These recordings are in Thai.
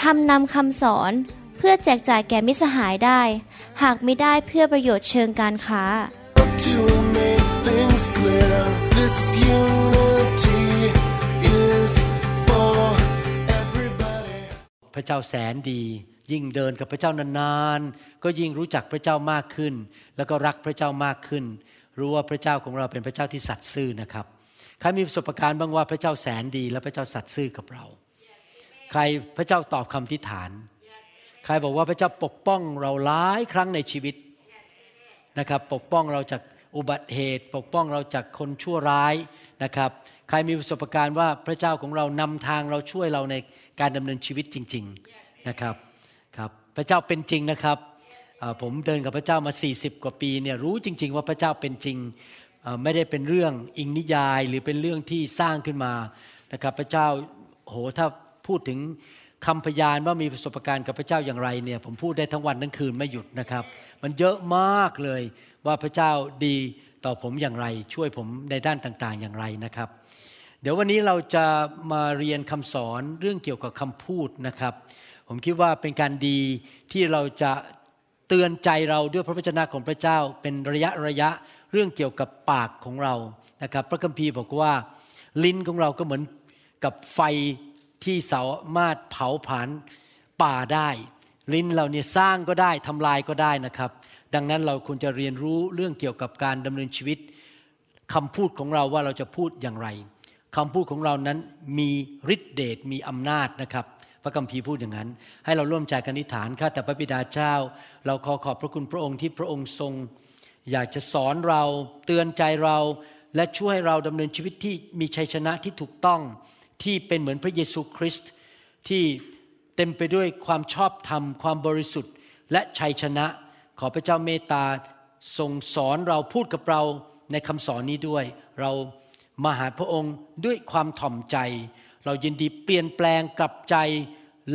ทำนำคำสอนเพื่อแจกจ่ายแก่มิตรสหายได้ หากไม่ได้เพื่อประโยชน์เชิงการค้า To make things clear, this unity is for everybody. พระเจ้าแสนดี ยิ่งเดินกับพระเจ้านานๆ ก็ยิ่งรู้จักพระเจ้ามากขึ้น แล้วก็รักพระเจ้ามากขึ้น รู้ว่าพระเจ้าของเราเป็นพระเจ้าที่สัตย์ซื่อนะครับใครมีประสบการณ์บ้างว่าพระเจ้าแสนดีและพระเจ้าสัตย์ซื่อกับเรา ใครพระเจ้าตอบคำทิฏฐาน ใครบอกว่าพระเจ้าปกป้องเราหลายครั้งในชีวิตนะครับ ปกป้องเราจากอุบัติเหตุ ปกป้องเราจากคนชั่วร้ายนะครับ ใครมีประสบการณ์ว่าพระเจ้าของเรานำทางเราช่วยเราในการดำเนินชีวิตจริง ๆนะครับครับ พระเจ้าเป็นจริงนะครับผมเดินกับพระเจ้ามา 40 กว่าปีเนี่ยรู้จริง ๆ ว่าพระเจ้าเป็นจริงไม่ได้เป็นเรื่องอิงนิยายหรือเป็นเรื่องที่สร้างขึ้นมานะครับ พระเจ้าโหถ้า พูดถึงคำพยานว่ามีประสบการณ์กับพระเจ้าอย่างไรเนี่ยผมพูดได้ทั้งวันทั้งคืนไม่หยุดนะครับ มันเยอะมากเลยว่าพระเจ้าดีต่อผมอย่างไร ช่วยผมในด้านต่างๆอย่างไรนะครับ เดี๋ยววันนี้เราจะมาเรียนคำสอนเรื่องเกี่ยวกับคำพูดนะครับ ผมคิดว่าเป็นการดีที่เราจะเตือนใจเราด้วยพระวจนะของพระเจ้า เป็นระยะระยะเรื่องเกี่ยวกับปากของเรานะครับ พระคัมภีร์บอกว่าลิ้นของเราก็เหมือนกับไฟ ที่สามารถเผาผลาญป่าได้ ลิ้นเราเนี่ยสร้างก็ได้ทำลายก็ได้นะครับ ดังนั้นเราควรจะเรียนรู้เรื่องเกี่ยวกับการดำเนินชีวิตคำพูดของเราว่าเราจะพูดอย่างไรคำพูดของเรานั้นมีฤทธิเดชมีอำนาจนะครับพระคัมภีร์พูดอย่างนั้น ให้เราร่วมใจกันอธิษฐานข้าแต่พระบิดาเจ้า เราขอขอบพระคุณพระองค์ที่พระองค์ทรง อยากจะสอนเราเตือนใจเรา และช่วยให้เราดำเนินชีวิตที่มีชัยชนะที่ถูกต้อง ที่เป็นเหมือนพระเยซูคริสต์ที่เต็มไปด้วยความชอบธรรม ความบริสุทธิ์ และชัยชนะ ขอพระเจ้าเมตตาทรงสอนเราพูดกับเราในคำสอนนี้ด้วย เรามาหาพระองค์ด้วยความถ่อมใจ เรายินดีเปลี่ยนแปลงกลับใจ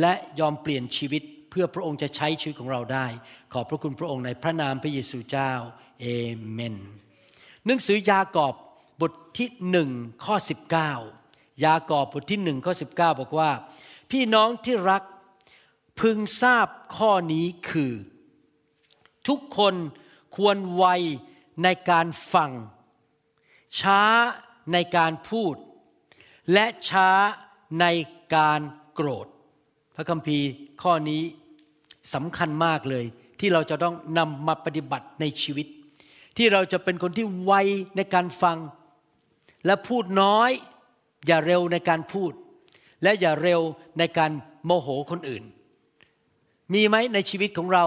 และยอมเปลี่ยนชีวิตเพื่อพระองค์จะใช้ชีวิตของเราได้ ขอบพระคุณพระองค์ในพระนามพระเยซูเจ้าเอเมนหนังสือยากอบบทที่หนึ่งข้อ 19 ยากอบบทที่หนึ่งข้อสิบ19 บอกว่า พี่น้องที่รักพึงทราบข้อนี้คือ ทุกคนควรไวในการฟัง ช้าในการพูด และช้าในการโกรธ พระคัมภีร์ข้อนี้สำคัญมากเลย ที่เราจะต้องนำมาปฏิบัติในชีวิต ที่เราจะเป็นคนที่ไวในการฟัง และพูดน้อย อย่าเร็วในการพูด และอย่าเร็วในการโมโหคนอื่น มีไหมในชีวิตของเรา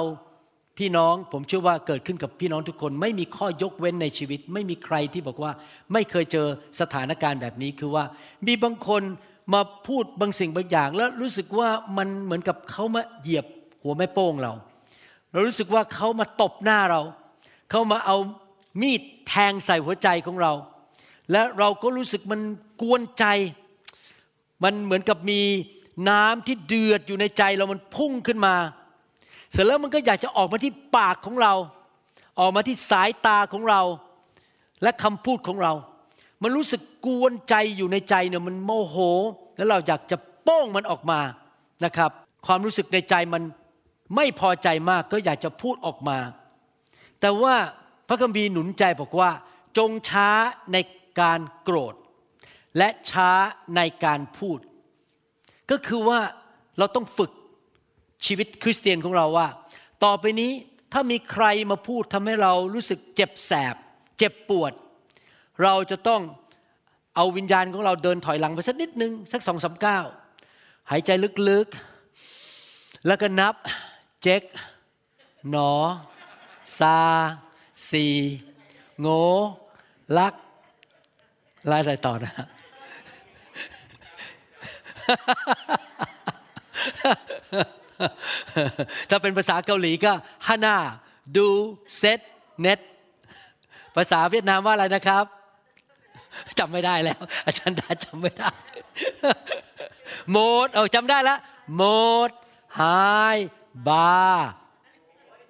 พี่น้องผมเชื่อว่าเกิดขึ้นกับพี่น้องทุกคน ไม่มีข้อยกเว้นในชีวิต ไม่มีใครที่บอกว่าไม่เคยเจอสถานการณ์แบบนี้คือว่า มีบางคนมาพูดบางสิ่งบางอย่าง แล้วรู้สึกว่ามันเหมือนกับเขามาเหยียบหัวแม่โป้งเรา เรารู้สึกว่าเขามาตบหน้าเรา เขามาเอามีดแทงใส่หัวใจของเรา และเราก็รู้สึกมันกวนใจ มันเหมือนกับมีน้ำที่เดือดอยู่ในใจเรามันพุ่งขึ้นมา เสร็จแล้วมันก็อยากจะออกมาที่ปากของเรา ออกมาที่สายตาของเรา และคำพูดของเรา มันรู้สึกกวนใจอยู่ในใจเนี่ยมันโมโห แล้วเราอยากจะโป้งมันออกมานะครับ ความรู้สึกในใจมันไม่พอใจมากก็อยากจะพูดออกมา แต่ว่าพระคัมภีร์หนุนใจบอกว่า จงช้าใน การโกรธ และช้าในการพูด ก็คือว่าเราต้องฝึกชีวิตคริสเตียนของเราว่า ต่อไปนี้ถ้ามีใครมาพูดทำให้เรารู้สึกเจ็บแสบ เจ็บปวด เราจะต้องเอาวิญญาณของเราเดินถอยหลังไปสักนิดนึงสักสองสามก้าวหายใจลึกๆ แล้วก็นับเจ๊กหนอ ซา สี โง ลัก ไล่อะไรต่อนะถ้าเป็นภาษาเกาหลีก็ฮานาดูเซตเน็ตภาษาเวียดนามว่าอะไรนะครับจำไม่ได้แล้ว อาจารย์ดาจำไม่ได้โมดเอาจำได้แล้วโมดไฮบาร์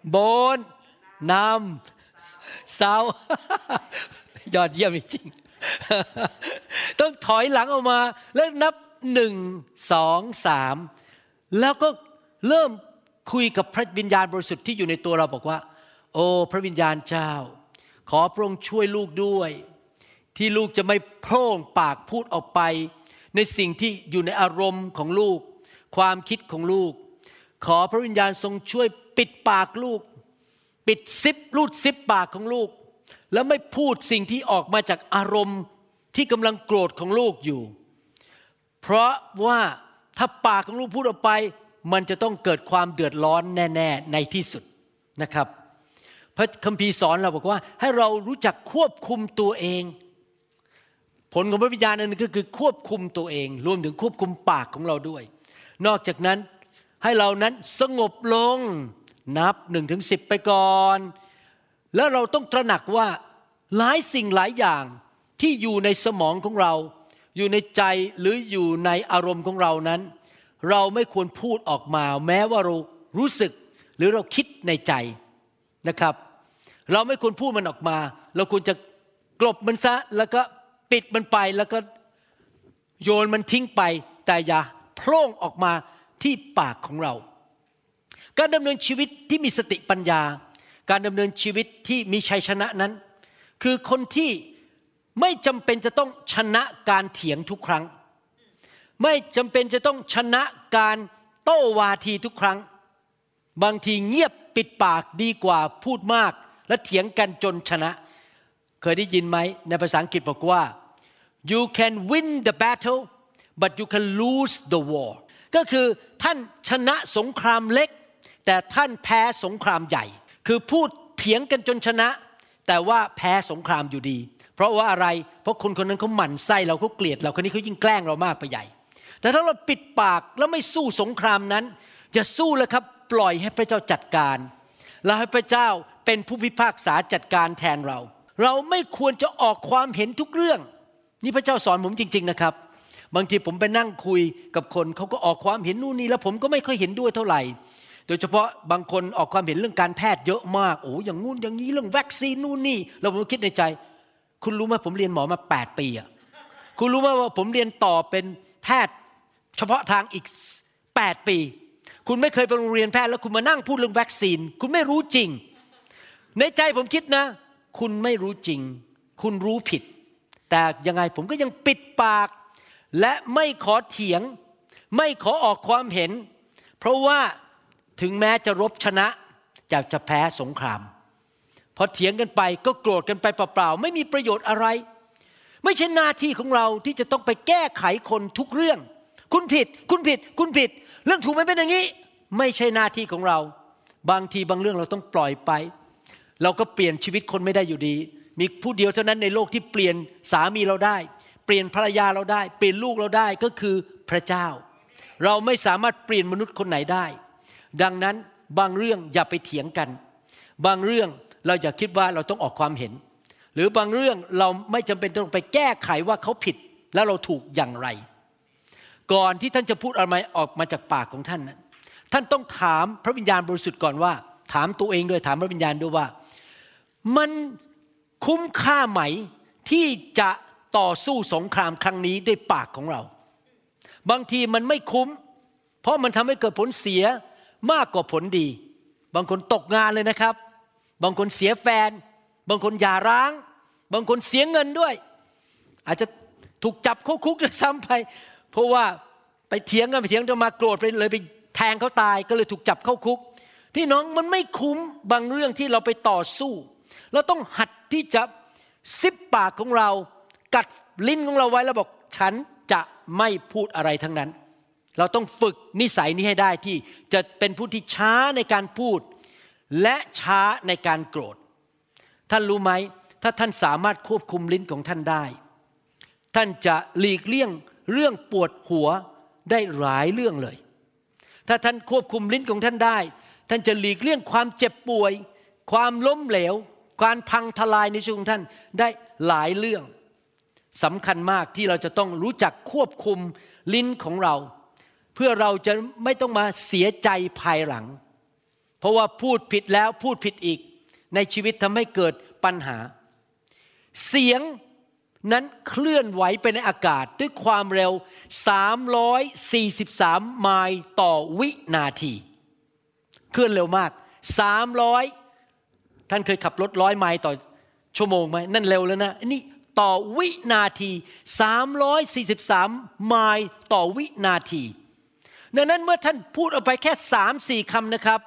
โบนนำเซายอดเยี่ยมจริงๆ ต้องถอยหลังออกมาแล้วนับหนึ่งสองสามแล้วก็เริ่มคุยกับพระวิญญาณบริสุทธิ์ที่อยู่ในตัวเราบอกว่า โอ้พระวิญญาณเจ้า ขอพระองค์ช่วยลูกด้วย ที่ลูกจะไม่โพร่งปากพูดออกไป ในสิ่งที่อยู่ในอารมณ์ของลูก ความคิดของลูก ขอพระวิญญาณทรงช่วยปิดปากลูก ปิดซิปรูดซิปปากของลูก แล้วไม่พูดสิ่งที่ออกมาจากอารมณ์ที่กำลังโกรธของลูกอยู่ เพราะว่าถ้าปากของลูกพูดออกไป มันจะต้องเกิดความเดือดร้อนแน่ ๆ ในที่สุดนะครับพระคัมภีร์สอนเราบอกว่า ให้เรารู้จักควบคุมตัวเอง ผลของพระวิญญาณอันนึงก็คือควบคุมตัวเอง รวมถึงควบคุมปากของเราด้วย นอกจากนั้นให้เรานั้นสงบลงนับหนึ่งถึงสิไปก่อน แล้วเราต้องตระหนักว่า หลายสิ่งหลายอย่างที่อยู่ในสมองของเรา อยู่ในใจหรืออยู่ในอารมณ์ของเรานั้น เราไม่ควรพูดออกมา แม้ว่าเรารู้สึกหรือเราคิดในใจนะครับ เราไม่ควรพูดมันออกมา เราควรจะกลบมันซะแล้วก็ปิดมันไปแล้วก็โยนมันทิ้งไป แต่อย่าโพร่งออกมาที่ปากของเรา การดำเนินชีวิตที่มีสติปัญญา การดำเนินชีวิตที่มีชัยชนะนั้น คือคนที่ไม่จำเป็นจะต้องชนะการเถียงทุกครั้ง ไม่จำเป็นจะต้องชนะการโต้วาทีทุกครั้ง บางทีเงียบปิดปากดีกว่าพูดมาก และเถียงกันจนชนะ เคยได้ยินไหมในภาษาอังกฤษบอกว่า you can win the battle but you can lose the war ก็คือท่านชนะสงครามเล็ก แต่ท่านแพ้สงครามใหญ่ คือพูดเถียงกันจนชนะ แต่ว่าแพ้สงครามอยู่ดี เพราะว่าอะไร เพราะคนคนนั้นเขาหมั่นไส้เราเขาเกลียดเราคนนี้เขายิ่งแกล้งเรามากไปใหญ่ แต่ถ้าเราปิดปากแล้วไม่สู้สงครามนั้นจะสู้แล้วครับปล่อยให้พระเจ้าจัดการ แล้วให้พระเจ้าเป็นผู้พิพากษาจัดการแทนเรา เราไม่ควรจะออกความเห็นทุกเรื่อง นี่พระเจ้าสอนผมจริง ๆนะครับ บางทีผมไปนั่งคุยกับคนเขาก็ออกความเห็นนู่นนี่แล้วผมก็ไม่ค่อยเห็นด้วยเท่าไหร่ โดยเฉพาะบางคนออกความเห็นเรื่องการแพทย์เยอะมากโอ้อย่างงู้นอย่างนี้เรื่องวัคซีนนู่นนี่เราผมคิดในใจ คุณรู้ไหมผมเรียนหมอมา 8 ปีอะคุณรู้ไหมว่าผมเรียนต่อเป็นแพทย์ เฉพาะทางอีก 8 ปี คุณไม่เคยไปโรงเรียนแพทย์แล้วคุณมานั่งพูดเรื่องวัคซีน คุณไม่รู้จริง ในใจผมคิดนะ คุณไม่รู้จริง คุณรู้ผิด แต่ยังไงผมก็ยังปิดปาก และไม่ขอเถียง ไม่ขอออกความเห็น เพราะว่า ถึงแม้จะรบชนะจะจะแพ้สงคราม พอเถียงกันไปก็โกรธกันไปเปล่าๆ ไม่มีประโยชน์อะไร ไม่ใช่หน้าที่ของเราที่จะต้องไปแก้ไขคนทุกเรื่อง คุณผิด คุณผิด คุณผิด เรื่องถูกไม่เป็นอย่างนี้ ไม่ใช่หน้าที่ของเรา บางทีบางเรื่องเราต้องปล่อยไป เราก็เปลี่ยนชีวิตคนไม่ได้อยู่ดี มีผู้เดียวเท่านั้นในโลกที่เปลี่ยนสามีเราได้ เปลี่ยนภรรยาเราได้ เปลี่ยนลูกเราได้ก็คือพระเจ้า เราไม่สามารถเปลี่ยนมนุษย์คนไหนได้ ดังนั้นบางเรื่องอย่าไปเถียงกัน บางเรื่องเราอย่าคิดว่าเราต้องออกความเห็น หรือบางเรื่องเราไม่จำเป็นต้องไปแก้ไขว่าเขาผิดแล้วเราถูกอย่างไร ก่อนที่ท่านจะพูดอะไรออกมาจากปากของท่านนั้นท่านต้องถามพระวิญญาณบริสุทธิ์ก่อนว่า ถามตัวเองด้วยถามพระวิญญาณด้วยว่า มันคุ้มค่าไหมที่จะต่อสู้สงครามครั้งนี้ด้วยปากของเรา บางทีมันไม่คุ้ม เพราะมันทำให้เกิดผลเสีย มากกว่าผลดี บางคนตกงานเลยนะครับ บางคนเสียแฟน บางคนหย่าร้าง บางคนเสียเงินด้วย อาจจะถูกจับเข้าคุกด้วยซ้ำไป เพราะว่าไปเถียงกันไปเถียงกันมาโกรธไปเลยไปแทงเขาตายก็เลยถูกจับเข้าคุก พี่น้องมันไม่คุ้มบางเรื่องที่เราไปต่อสู้ เราต้องหัดที่จะซิบปากของเรา กัดลิ้นของเราไว้แล้วบอกฉันจะไม่พูดอะไรทั้งนั้น เราต้องฝึกนิสัยนี้ให้ได้ที่จะเป็นผู้ที่ช้าในการพูด และช้าในการโกรธ ท่านรู้ไหมถ้าท่านสามารถควบคุมลิ้นของท่านได้ ท่านจะหลีกเลี่ยงเรื่องปวดหัวได้หลายเรื่องเลย ถ้าท่านควบคุมลิ้นของท่านได้ ท่านจะหลีกเลี่ยงความเจ็บป่วย ความล้มเหลว การพังทลายในชีวิตของท่านได้หลายเรื่องสำคัญมากที่เราจะต้องรู้จักควบคุมลิ้นของเรา เพื่อเราจะไม่ต้องมาเสียใจภายหลัง เพราะว่าพูดผิดแล้วพูดผิดอีก ในชีวิตทำให้เกิดปัญหา เสียงนั้นเคลื่อนไหวไปในอากาศด้วยความเร็ว 343 ไมล์ต่อวินาที เคลื่อนเร็วมาก 300 ท่านเคยขับรถร้อยไมล์ต่อชั่วโมงไหมนั่นเร็วแล้วนะนนี่ต่อวินาที 343 ไมล์ต่อวินาที ดังนั้นเมื่อท่านพูดออกไปแค่สามสี่คำนะครับ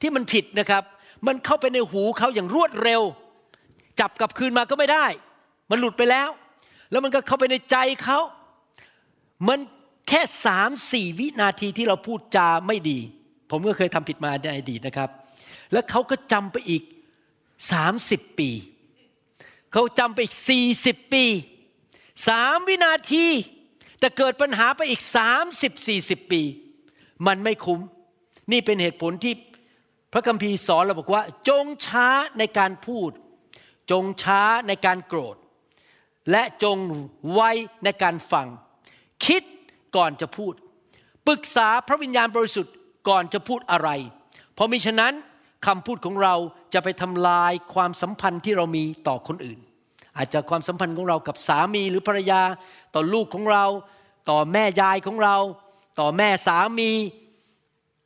ที่มันผิดนะครับ มันเข้าไปในหูเขาอย่างรวดเร็ว จับกลับคืนมาก็ไม่ได้ มันหลุดไปแล้ว แล้วมันก็เข้าไปในใจเขามันแค่สามสี่วินาทีที่เราพูดจาไม่ดี ผมก็เคยทำผิดมาในอดีตนะครับ แล้วเขาก็จำไปอีก30ปี เขาจำไปอีก40ปีสามวินาที แต่เกิดปัญหาไปอีก 30 40 ปี มันไม่คุ้ม นี่เป็นเหตุผลที่พระคัมภีร์สอนเราบอกว่า จงช้าในการพูด จงช้าในการโกรธ และจงไวในการฟัง คิดก่อนจะพูด ปรึกษาพระวิญญาณบริสุทธิ์ก่อนจะพูดอะไร เพราะมิฉะนั้นคำพูดของเราจะไปทำลายความสัมพันธ์ที่เรามีต่อคนอื่น อาจจะความสัมพันธ์ของเรากับสามีหรือภรรยา ต่อลูกของเรา ต่อแม่ยายของเรา ต่อแม่สามี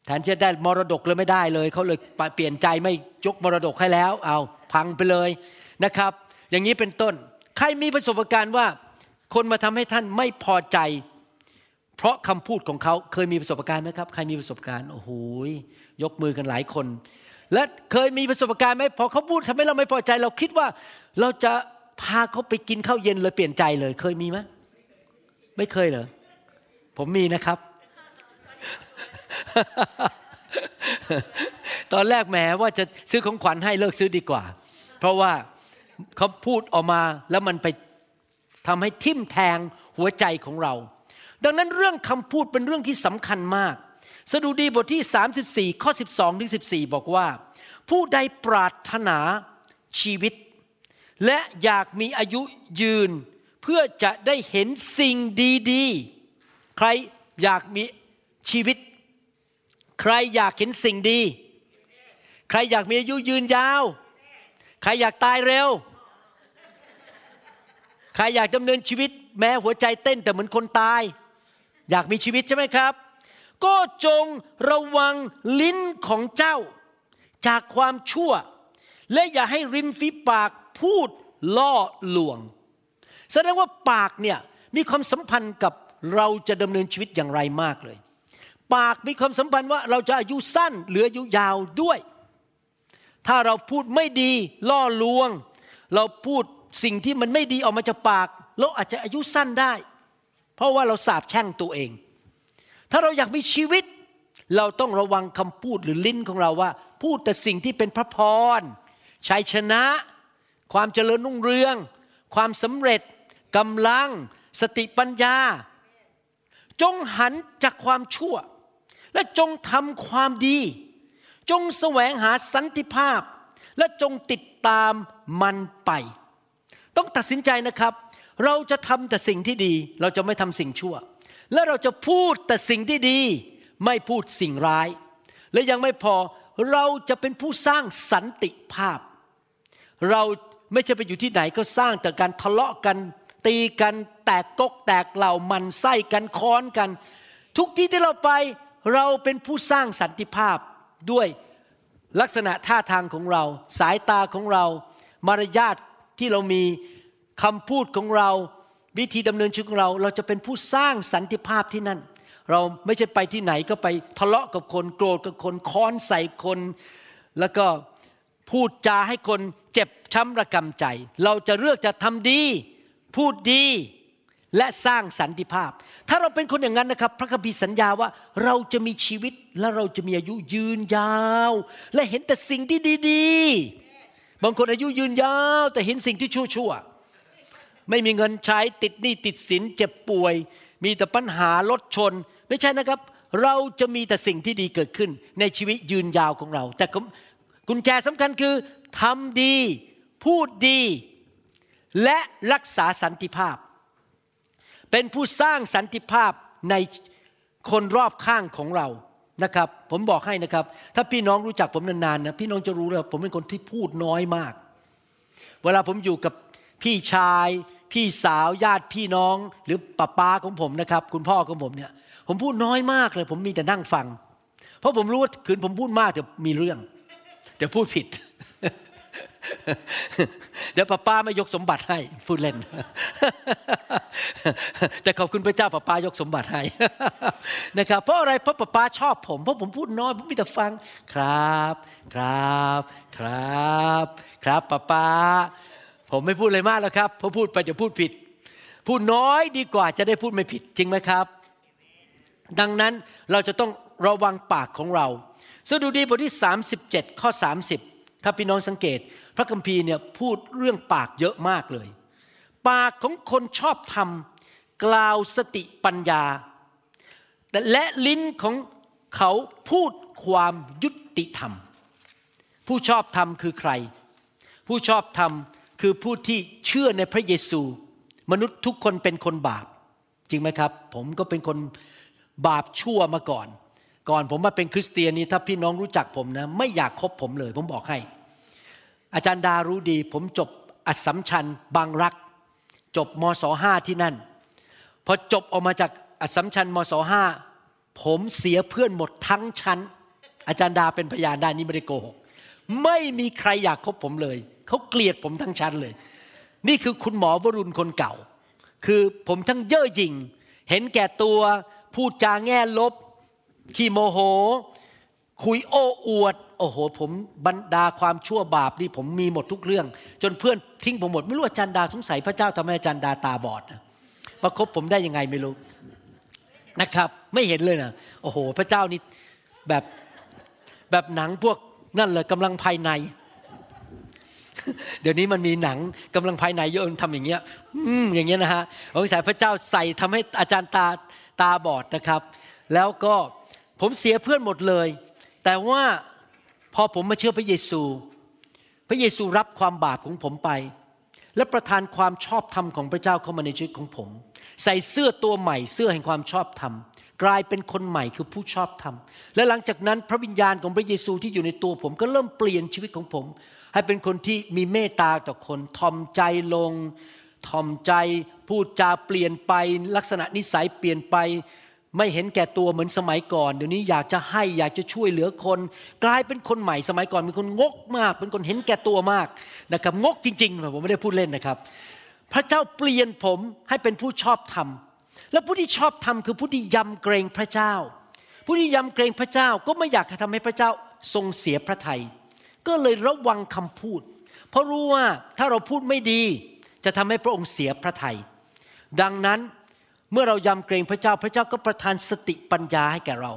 แทนที่จะได้มรดกเลยไม่ได้เลยเขาเลยเปลี่ยนใจไม่ยกมรดกให้แล้ว เอาพังไปเลยนะครับ อย่างนี้เป็นต้น ใครมีประสบการณ์ว่า คนมาทำให้ท่านไม่พอใจ เพราะคำพูดของเขาเคยมีประสบการณ์ไหมครับ ใครมีประสบการณ์โอ้โหยกมือกันหลายคน และเคยมีประสบการณ์ไหมพอเขาพูดทำให้เราไม่พอใจ เราคิดว่าเราจะ พาเขาไปกินข้าวเย็นเลยเปลี่ยนใจเลย เคยมีไหมไม่เคยเหรอผมมีนะครับ ตอนแรกแหมว่าจะซื้อของขวัญให้เลิกซื้อดีกว่า เพราะว่าเขาพูดออกมาแล้วมันไปทำให้ทิ่มแทงหัวใจของเรา ดังนั้นเรื่องคำพูดเป็นเรื่องที่สำคัญมาก สดุดีบทที่ 34 ข้อ 12ถึง14 บอกว่า ผู้ใดปรารถนาชีวิต และอยากมีอายุยืนเพื่อจะได้เห็นสิ่งดีๆ ใครอยากมีชีวิต ใครอยากเห็นสิ่งดี ใครอยากมีอายุยืนยาว ใครอยากตายเร็ว ใครอยากดำเนินชีวิต แม้หัวใจเต้นแต่เหมือนคนตาย อยากมีชีวิตใช่ไหมครับ ก็จงระวังลิ้นของเจ้า จากความชั่ว และอย่าให้ริมฝีปาก พูดล่อลวง แสดงว่าปากเนี่ยมีความสัมพันธ์กับเราจะดำเนินชีวิตอย่างไรมากเลย ปากมีความสัมพันธ์ว่าเราจะอายุสั้นหรืออายุยาวด้วย ถ้าเราพูดไม่ดีล่อลวง เราพูดสิ่งที่มันไม่ดีออกมาจากปาก เราอาจจะอายุสั้นได้ เพราะว่าเราสาบแช่งตัวเอง ถ้าเราอยากมีชีวิต เราต้องระวังคำพูดหรือลิ้นของเราว่า พูดแต่สิ่งที่เป็นพระพรชัยชนะ ความเจริญรุ่งเรือง ความสำเร็จกำลัง สติปัญญา จงหันจากความชั่ว และจงทำความดี จงแสวงหาสันติภาพ และจงติดตามมันไป ต้องตัดสินใจนะครับ เราจะทำแต่สิ่งที่ดี เราจะไม่ทำสิ่งชั่ว และเราจะพูดแต่สิ่งที่ดี ไม่พูดสิ่งร้าย และยังไม่พอเราจะเป็นผู้สร้างสันติภาพ เรา ไม่ใช่ไปอยู่ที่ไหนก็สร้างแต่การทะเลาะกัน ตีกันแตกกกแตกเหล่ามันไส้กันค้อนกัน ทุกที่ที่เราไปเราเป็นผู้สร้างสันติภาพด้วยลักษณะท่าทางของเรา สายตาของเรา มารยาทที่เรามีคำพูดของเรา วิธีดำเนินชีวิตของเรา เราจะเป็นผู้สร้างสันติภาพที่นั่น เราไม่ใช่ไปที่ไหนก็ไปทะเลาะกับคน โกรธกับคนค้อนใส่คน แล้วก็พูดจาให้คน เจ็บช้ำระกำใจ เราจะเลือกจะทำดี พูดดีและสร้างสันติภาพ ถ้าเราเป็นคนอย่างนั้นนะครับ พระคัมภีร์สัญญาว่าเราจะมีชีวิตและเราจะมีอายุยืนยาว และเห็นแต่สิ่งที่ดีๆ บางคนอายุยืนยาว แต่เห็นสิ่งที่ชั่วๆ ไม่มีเงินใช้ติดหนี้ติดสินเจ็บป่วย มีแต่ปัญหารถชน ไม่ใช่นะครับ เราจะมีแต่สิ่งที่ดีเกิดขึ้นในชีวิตยืนยาวของเรา แต่กุญแจสำคัญคือ ทำดี พูดดี และรักษาสันติภาพ เป็นผู้สร้างสันติภาพในคนรอบข้างของเรานะครับ ผมบอกให้นะครับ ถ้าพี่น้องรู้จักผมนานๆนะพี่น้องจะรู้เลยผมเป็นคนที่พูดน้อยมาก เวลาผมอยู่กับพี่ชาย พี่สาวญาติพี่น้อง หรือป้าป้าของผมนะครับ คุณพ่อของผมเนี่ย ผมพูดน้อยมากเลย ผมมีแต่นั่งฟัง เพราะผมรู้ว่าคืนผมพูดมากเดี๋ยวมีเรื่องเดี๋ยวพูดผิด เดี๋ยวป้าป้าไม่ยกสมบัติให้พูดเล่น แต่ขอบคุณพระเจ้าป้าป้ายกสมบัติให้นะครับเพราะอะไรเพราะป้าป้าชอบผมเพราะผมพูดน้อยผมมีแต่ฟังครับ ครับ ครับ ครับป้าป้าผมไม่พูดอะไรมากแล้วครับเพราะพูดไปเดี๋ยวพูดผิด พูดน้อยดีกว่าจะได้พูดไม่ผิดจริงไหมครับ ดังนั้นเราจะต้องระวังปากของเราสดุดีบทที่ 37 ข้อ 30 ถ้าพี่น้องสังเกต พระคัมภีร์เนี่ยพูดเรื่องปากเยอะมากเลย ปากของคนชอบธรรมกล่าวสติปัญญา และลิ้นของเขาพูดความยุติธรรม ผู้ชอบธรรมคือใคร ผู้ชอบธรรมคือผู้ที่เชื่อในพระเยซู มนุษย์ทุกคนเป็นคนบาป จริงไหมครับ ผมก็เป็นคนบาปชั่วมาก่อน ก่อนผมมาเป็นคริสเตียนนี่ถ้าพี่น้องรู้จักผมนะ ไม่อยากคบผมเลย ผมบอกให้ อาจารย์ดารู้ดี ผมจบอัสสัมชัญบางรัก จบมศห้าที่นั่น พอจบออกมาจากอัสสัมชัญมศห้าผมเสียเพื่อนหมดทั้งชั้น อาจารย์ดาเป็นพยานได้นี่ไม่ได้โกหกไม่มีใครอยากคบผมเลย เขาเกลียดผมทั้งชั้นเลย นี่คือคุณหมอวรุณคนเก่า คือผมทั้งเย่อหยิ่ง เห็นแก่ตัวพูดจาแง่ลบ ขี้โมโห คุยโอ้อวด โอ้โห ผมบรรดาความชั่วบาปนี่ผมมีหมดทุกเรื่อง จนเพื่อนทิ้งผมหมด ไม่รู้อาจารย์ดาสงสัยพระเจ้าทำให้อาจารย์ดาตาบอดประคบผมได้ยังไงไม่รู้นะครับ ไม่เห็นเลยนะโอ้โห พระเจ้านี่แบบแบบหนังพวกนั่นเลยกำลังภายใน เดี๋ยวนี้มันมีหนังกำลังภายในเยอะทำอย่างเงี้ย อืมอย่างเงี้ยนะฮะสงสัยพระเจ้าใส่ทำให้อาจารย์ตาตาบอดนะครับ แล้วก็ผมเสียเพื่อนหมดเลย แต่ว่า พอผมมาเชื่อพระเยซู พระเยซูรับความบาปของผมไป และประทานความชอบธรรมของพระเจ้าเข้ามาในชีวิตของผม ใส่เสื้อตัวใหม่ เสื้อแห่งความชอบธรรมกลายเป็นคนใหม่คือผู้ชอบธรรม และหลังจากนั้นพระวิญญาณของพระเยซูที่อยู่ในตัวผมก็เริ่มเปลี่ยนชีวิตของผม ให้เป็นคนที่มีเมตตาต่อคนทอมใจลงทอมใจ พูดจาเปลี่ยนไป ลักษณะนิสัยเปลี่ยนไป ไม่เห็นแก่ตัวเหมือนสมัยก่อน เดี๋ยวนี้อยากจะให้อยากจะช่วยเหลือคน กลายเป็นคนใหม่สมัยก่อนเป็นคนงกมาก เป็นคนเห็นแก่ตัวมากนะครับ งกจริงๆผมไม่ได้พูดเล่นนะครับ พระเจ้าเปลี่ยนผมให้เป็นผู้ชอบธรรม และผู้ที่ชอบธรรมคือผู้ที่ยำเกรงพระเจ้า ผู้ที่ยำเกรงพระเจ้าก็ไม่อยากจะทำให้พระเจ้าทรงเสียพระทยัยก็เลยระวังคำพูด เพราะรู้ว่าถ้าเราพูดไม่ดี จะทำให้พระองค์เสียพระทยัยดังนั้น เมื่อเรายำเกรงพระเจ้าพระเจ้าก็ประทานสติปัญญาให้แก่เรา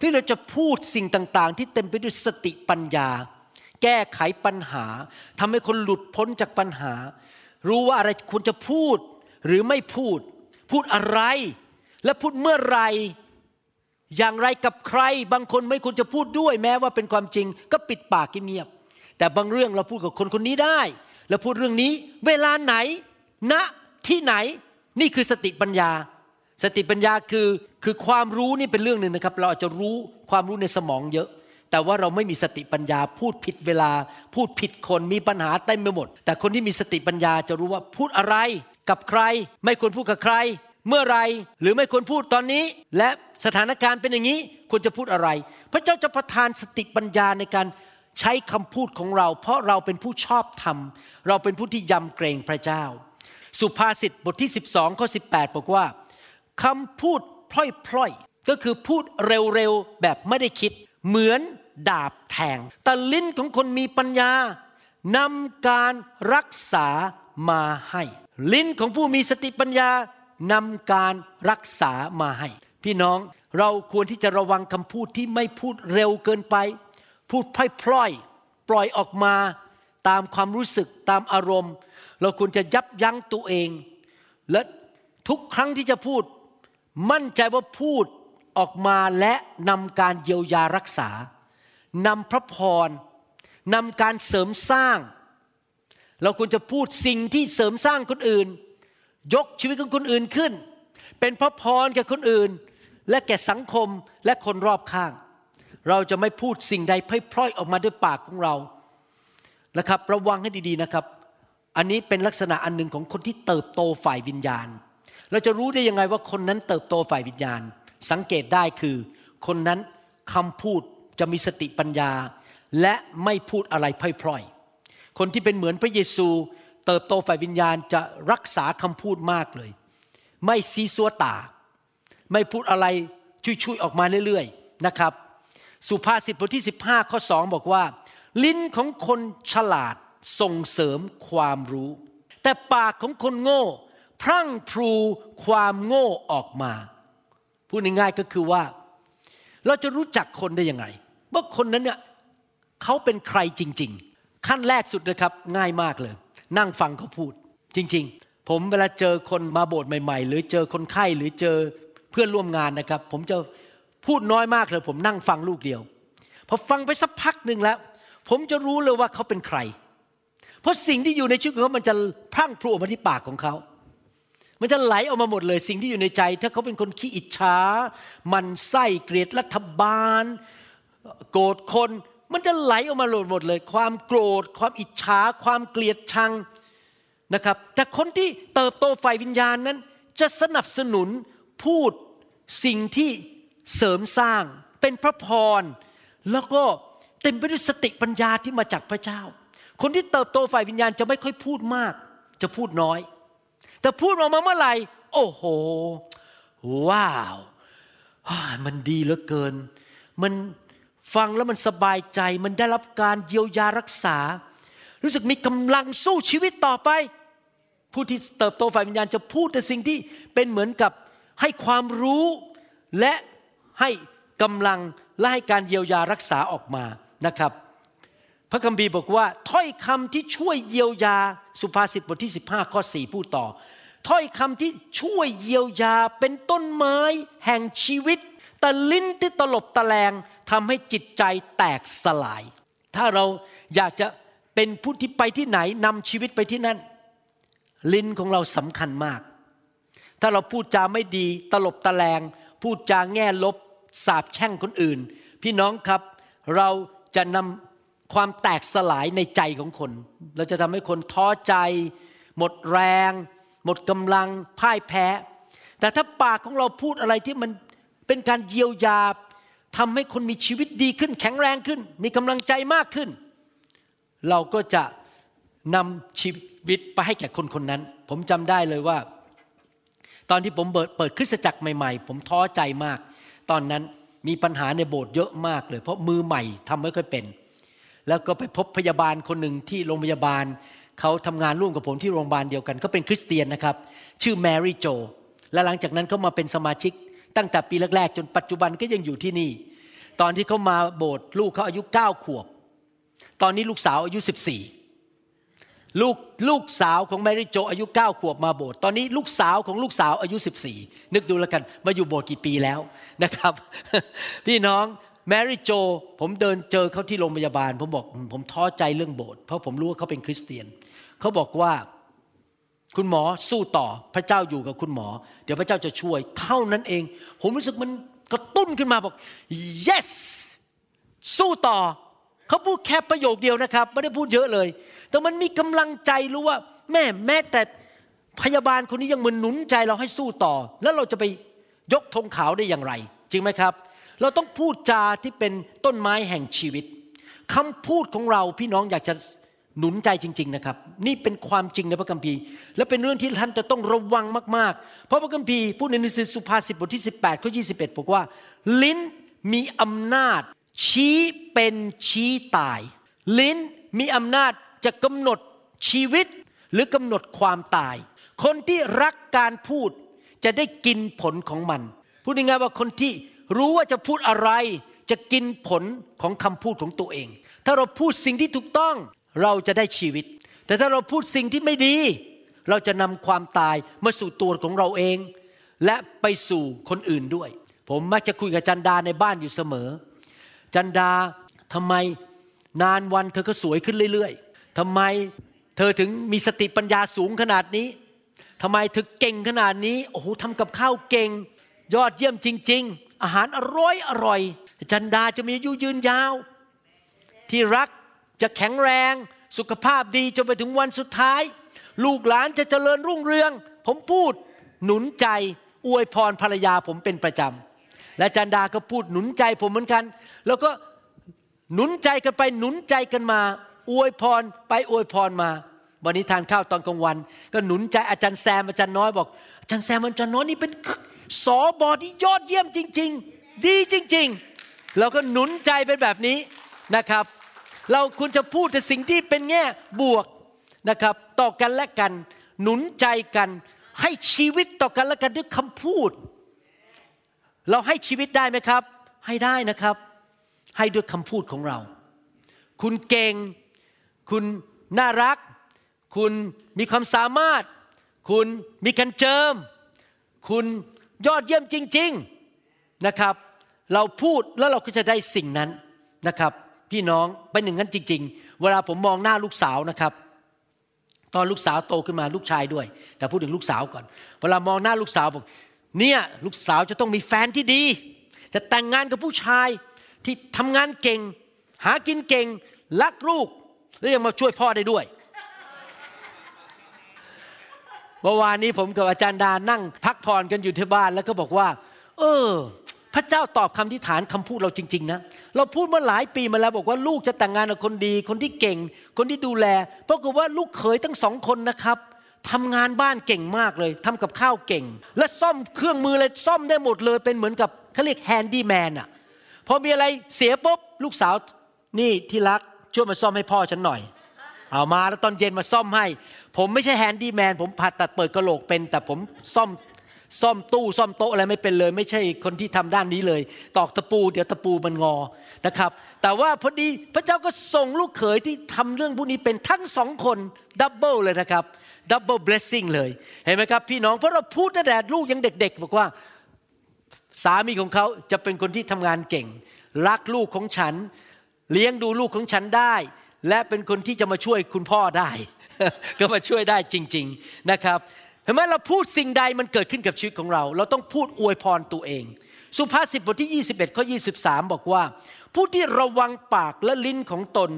ที่เราจะพูดสิ่งต่างๆ ที่เต็มไปด้วยสติปัญญา แก้ไขปัญหาทำให้คนหลุดพ้นจากปัญหา รู้ว่าอะไรควรจะพูดหรือไม่พูด พูดอะไร และพูดเมื่อไรอย่างไรกับใคร บางคนไม่ควรจะพูดด้วยแม้ว่าเป็นความจริง ก็ปิดปากเงียบแต่บางเรื่องเราพูดกับคนคนนี้ได้แล้วพูดเรื่องนี้ เวลาไหนณที่ไหน นี่คือสติปัญญา สติปัญญาคือคือความรู้นี่เป็นเรื่องหนึ่งนะครับ เราอาจจะรู้ความรู้ในสมองเยอะ แต่ว่าเราไม่มีสติปัญญาพูดผิดเวลา พูดผิดคนมีปัญหาเต็มไปหมด แต่คนที่มีสติปัญญาจะรู้ว่าพูดอะไรกับใคร ไม่ควรพูดกับใคร เมื่อไรหรือไม่ควรพูดตอนนี้ และสถานการณ์เป็นอย่างนี้ควรจะพูดอะไร พระเจ้าจะประทานสติปัญญาในการใช้คำพูดของเรา เพราะเราเป็นผู้ชอบธรรม เราเป็นผู้ที่ยำเกรงพระเจ้า สุภาษิตบทที่ 12ข้อ18บอกว่า คำพูดพล่อยๆ ก็คือพูดเร็วๆ แบบไม่ได้คิด เหมือนดาบแทง แต่ลิ้นของคนมีปัญญานำการรักษามาให้ ลิ้นของผู้มีสติปัญญานำการรักษามาให้ พี่น้องเราควรที่จะระวังคำพูดที่ไม่พูดเร็วเกินไป พูดพล่อยๆ ปล่อยออกมาตามความรู้สึกตามอารมณ์ เราควรจะยับยั้งตัวเอง และทุกครั้งที่จะพูด มั่นใจว่าพูดออกมาและนำการเยียวยารักษานำพระพรนำการเสริมสร้าง เราควรจะพูดสิ่งที่เสริมสร้างคนอื่น ยกชีวิตของคนอื่นขึ้น เป็นพระพรแก่คนอื่น และแก่สังคมและคนรอบข้าง เราจะไม่พูดสิ่งใดพร่อยๆออกมาด้วยปากของเรานะครับ ระวังให้ดีๆนะครับ อันนี้เป็นลักษณะอันหนึ่งของคนที่เติบโตฝ่ายวิญญาณ เราจะรู้ได้ยังไงว่าคนนั้นเติบโตฝ่ายวิญญาณ สังเกตได้คือ คนนั้นคำพูดจะมีสติปัญญา และไม่พูดอะไรพร่อยๆ คนที่เป็นเหมือนพระเยซู เติบโตฝ่ายวิญญาณจะรักษาคำพูดมากเลย ไม่ซีซัวตา ไม่พูดอะไรชุยๆออกมาเรื่อยๆนะครับ สุภาษิตบทที่ 15 ข้อ 2 บอกว่า ลิ้นของคนฉลาดส่งเสริมความรู้ แต่ปากของคนโง่ พรั่งพรูความโง่ออกมา พูดง่ายๆก็คือว่า เราจะรู้จักคนได้ยังไงว่าคนนั้นเนี่ยเขาเป็นใครจริง ๆ ขั้นแรกสุดนะครับง่ายมากเลย นั่งฟังเขาพูด จริง ๆ ผมเวลาเจอคนมาโบสถ์ใหม่ ๆ หรือเจอคนไข้หรือเจอเพื่อนร่วมงานนะครับ ผมจะพูดน้อยมากเลย ผมนั่งฟังลูกเดียวพอฟังไปสักพักหนึ่งแล้ว ผมจะรู้เลยว่าเขาเป็นใคร เพราะสิ่งที่อยู่ในชีวิตของเขามันจะพรั่งพรูออกมาที่ปากของเขา มันจะไหลออกมาหมดเลยสิ่งที่อยู่ในใจ ถ้าเขาเป็นคนขี้อิจฉามันไส้เกลียดรัฐบาล โกรธคน มันจะไหลออกมาหมดเลย ความโกรธ ความอิจฉาความเกลียดชังนะครับ แต่คนที่เติบโตฝ่ายวิญญาณนั้น จะสนับสนุนพูดสิ่งที่เสริมสร้างเป็นพระพร แล้วก็เต็มไปด้วยสติปัญญาที่มาจากพระเจ้า คนที่เติบโตฝ่ายวิญญาณจะไม่ค่อยพูดมาก จะพูดน้อย แต่พูดออกมาเมื่อไหร่ โอ้โห ว้าว มันดีเหลือเกิน มันฟังแล้วมันสบายใจ มันได้รับการเยียวยารักษา รู้สึกมีกำลังสู้ชีวิตต่อไป ผู้ที่เติบโตฝ่ายวิญญาณจะพูดแต่สิ่งที่เป็นเหมือนกับให้ความรู้และให้กำลังและให้การเยียวยารักษาออกมานะครับ พระคัมภีร์บอกว่า ถ้อยคำที่ช่วยเยียวยาสุภาษิตบทที่ 15ข้อ4พูดต่อ ถ้อยคำที่ช่วยเยียวยาเป็นต้นไม้แห่งชีวิตแต่ลิ้นที่ตลบตะแลงทำให้จิตใจแตกสลาย ถ้าเราอยากจะเป็นผู้ที่ไปที่ไหนนำชีวิตไปที่นั่น ลิ้นของเราสำคัญมาก ถ้าเราพูดจาไม่ดีตลบตะแลง พูดจาแง่ลบสาบแช่งคนอื่น พี่น้องครับ เราจะนำ ความแตกสลายในใจของคน เราจะทำให้คนท้อใจ หมดแรง หมดกำลังพ่ายแพ้ แต่ถ้าปากของเราพูดอะไรที่มันเป็นการเยียวยาทำให้คนมีชีวิตดีขึ้น แข็งแรงขึ้น มีกำลังใจมากขึ้น เราก็จะนำชีวิตไปให้แก่คนคนนั้น ผมจำได้เลยว่า ตอนที่ผมเปิดเปิดคริสตจักรใหม่ๆ ผมท้อใจมาก ตอนนั้นมีปัญหาในโบสถ์เยอะมากเลย เพราะมือใหม่ทำไม่ค่อยเป็น แล้วก็ไปพบพยาบาลคนหนึ่งที่โรงพยาบาล เขาทำงานร่วมกับผมที่โรงพยาบาลเดียวกันเขาเป็นคริสเตียนนะครับ ชื่อแมรี่โจ และหลังจากนั้นเขามาเป็นสมาชิก ตั้งแต่ปีแรกๆ จนปัจจุบันก็ยังอยู่ที่นี่ ตอนที่เขามาโบสถ์ลูกเขาอายุเก้าขวบ ตอนนี้ลูกสาวอายุสิบสี่ลูกลูกสาวของแมรี่โจ อายุ 9 ขวบมาโบสถ์ตอนนี้ลูกสาวของลูกสาวอายุ 14 นึกดูแล้วกันมาอยู่โบสถ์กี่ปีแล้วนะครับ พี่น้อง แมรี่โจ ผมเดินเจอเขาที่โรงพยาบาล ผมบอกผมท้อใจเรื่องโบสถ์เพราะผมรู้ว่าเขาเป็นคริสเตียน เขาบอกว่าคุณหมอสู้ต่อพระเจ้าอยู่กับคุณหมอ เดี๋ยวพระเจ้าจะช่วย เท่านั้นเอง ผมรู้สึกมันกระตุ้นขึ้นมาบอก yes สู้ต่อ เขาพูดแค่ประโยคเดียวนะครับ ไม่ได้พูดเยอะเลย แต่มันมีกำลังใจรู้ว่า แม่แม้แต่พยาบาลคนนี้ยังมือนหนุนใจเราให้สู้ต่อ แล้วเราจะไปยกธงขาวได้อย่างไร จริงไหมครับ เราต้องพูดจาที่เป็นต้นไม้แห่งชีวิตคำพูดของเราพี่น้องอยากจะหนุนใจจริง ๆนะครับ นี่เป็นความจริงในพระคัมภีร์ และเป็นเรื่องที่ท่านจะต้องระวังมากๆ เพราะพระคัมภีร์พูดในหนังสือสุภาษิตบทที่ 18ข้อ21บอกว่า ลิ้นมีอำนาจ ชี้เป็นชี้ตาย ลิ้นมีอำนาจจะกำหนดชีวิตหรือกำหนดความตาย คนที่รักการพูดจะได้กินผลของมัน พูดง่ายๆว่าคนที่ รู้ว่าจะพูดอะไร จะกินผลของคำพูดของตัวเอง ถ้าเราพูดสิ่งที่ถูกต้องเราจะได้ชีวิต แต่ถ้าเราพูดสิ่งที่ไม่ดี เราจะนำความตายมาสู่ตัวของเราเอง และไปสู่คนอื่นด้วย ผมมักจะคุยกับจันดาในบ้านอยู่เสมอ จันดาทำไมนานวันเธอก็สวยขึ้นเรื่อยๆทำไมเธอถึงมีสติปัญญาสูงขนาดนี้ทำไมเธอเก่งขนาดนี้ โอ้โหทำกับข้าวเก่ง ยอดเยี่ยมจริง ๆ อาหารอร่อยอร่อย จันดาจะมีอายุยืนยาว ที่รักจะแข็งแรงสุขภาพดีจนไปถึงวันสุดท้าย ลูกหลานจะเจริญรุ่งเรือง ผมพูดหนุนใจอวยพรภรรยาผมเป็นประจำและจันดาก็พูดหนุนใจผมเหมือนกัน แล้วก็หนุนใจกันไปหนุนใจกันมา อวยพรไปอวยพรมา วันนี้ทานข้าวตอนกลางวัน ก็หนุนใจอาจารย์แซมอาจารย์น้อยบอกอาจารย์แซมอาจารย์น้อยนี่เป็น สอบอที่ยอดเยี่ยมจริง ๆ ดีจริง ๆ เราก็หนุนใจเป็นแบบนี้นะครับ เราควรจะพูดแต่สิ่งที่เป็นแง่บวกนะครับ ต่อกันและกัน หนุนใจกัน ให้ชีวิตต่อกันและกันด้วยคำพูด เราให้ชีวิตได้ไหมครับ ให้ได้นะครับ ให้ด้วยคำพูดของเรา คุณเก่ง คุณน่ารัก คุณมีความสามารถ คุณมีกันเจิม คุณ ยอดเยี่ยมจริง ๆนะครับ เราพูดแล้วเราก็จะได้สิ่งนั้นนะครับ พี่น้องเป็นอย่างนั้นจริง ๆ เวลาผมมองหน้าลูกสาวนะครับ ตอนลูกสาวโตขึ้นมาลูกชายด้วย แต่พูดถึงลูกสาวก่อน เวลามองหน้าลูกสาวบอกเนี่ยลูกสาวจะต้องมีแฟนที่ดี จะแต่งงานกับผู้ชายที่ทำงานเก่ง หากินเก่งรักลูก และยังมาช่วยพ่อได้ด้วย เมื่อวานนี้ผมกับอาจารย์ดานั่งพักผ่อนกันอยู่ที่บ้านแล้วก็บอกว่า เออ พระเจ้าตอบคำที่ฐานคำพูดเราจริง ๆ นะ เราพูดมาหลายปีมาแล้วบอกว่าลูกจะแต่งงานกับคนดี คนที่เก่ง คนที่ดูแลปรากฏว่าลูกเขยทั้งสองคนนะครับทำงานบ้านเก่งมากเลยทำกับข้าวเก่ง และซ่อมเครื่องมือเลยซ่อมได้หมดเลย เป็นเหมือนกับเขาเรียก handyman อะพอมีอะไรเสียปุ๊บลูกสาวนี่ที่รักช่วยมาซ่อมให้พ่อฉันหน่อย เอามาแล้วตอนเย็นมาซ่อมให้ ผมไม่ใช่ handyman ผมผ่าตัดเปิดกะโหลกเป็น แต่ผมซ่อมซ่อมตู้ซ่อมโต๊ะอะไรไม่เป็นเลย ไม่ใช่คนที่ทำด้านนี้เลย ตอกตะปู เดี๋ยวตะปูมันงอนะครับ แต่ว่าพอดีพระเจ้าก็ส่งลูกเขยที่ทำเรื่องพวกนี้เป็นทั้งสองคนdouble เลยนะครับ double blessing เลยเห็นไหมครับ พี่น้องเพราะเราพูดตั้งแต่ลูกยังเด็ก ๆ บอกว่าสามีของเขาจะเป็นคนที่ทำงานเก่ง รักลูกของฉัน เลี้ยงดูลูกของฉันได้ และเป็นคนที่จะมาช่วยคุณพ่อได้ ก็มาช่วยได้จริง ๆนะครับเห็นไหมเราพูดสิ่งใดมันเกิดขึ้นกับชีวิตของเรา เราต้องพูดอวยพรตัวเอง สุภาษิตบทที่ 21ข้อ23 บอกว่า ผู้ที่ระวังปากและลิ้นของตน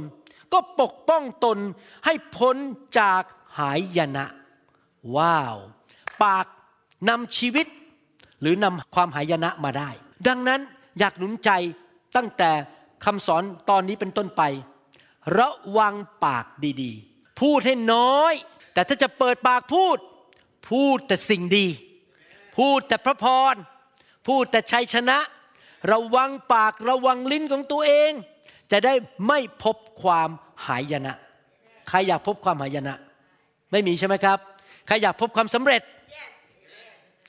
ก็ปกป้องตนให้พ้นจากหายยนะ ว้าว ปากนำชีวิต หรือนำความหายนะมาได้ ดังนั้นอยากหนุนใจตั้งแต่คำสอนตอนนี้เป็นต้นไป ระวังปากดีๆ พูดให้น้อย แต่ถ้าจะเปิดปากพูด พูดแต่สิ่งดี พูดแต่พระพร พูดแต่ชัยชนะ ระวังปากระวังลิ้นของตัวเอง จะได้ไม่พบความหายนะ ใครอยากพบความหายนะ ไม่มีใช่ไหมครับ ใครอยากพบความสำเร็จ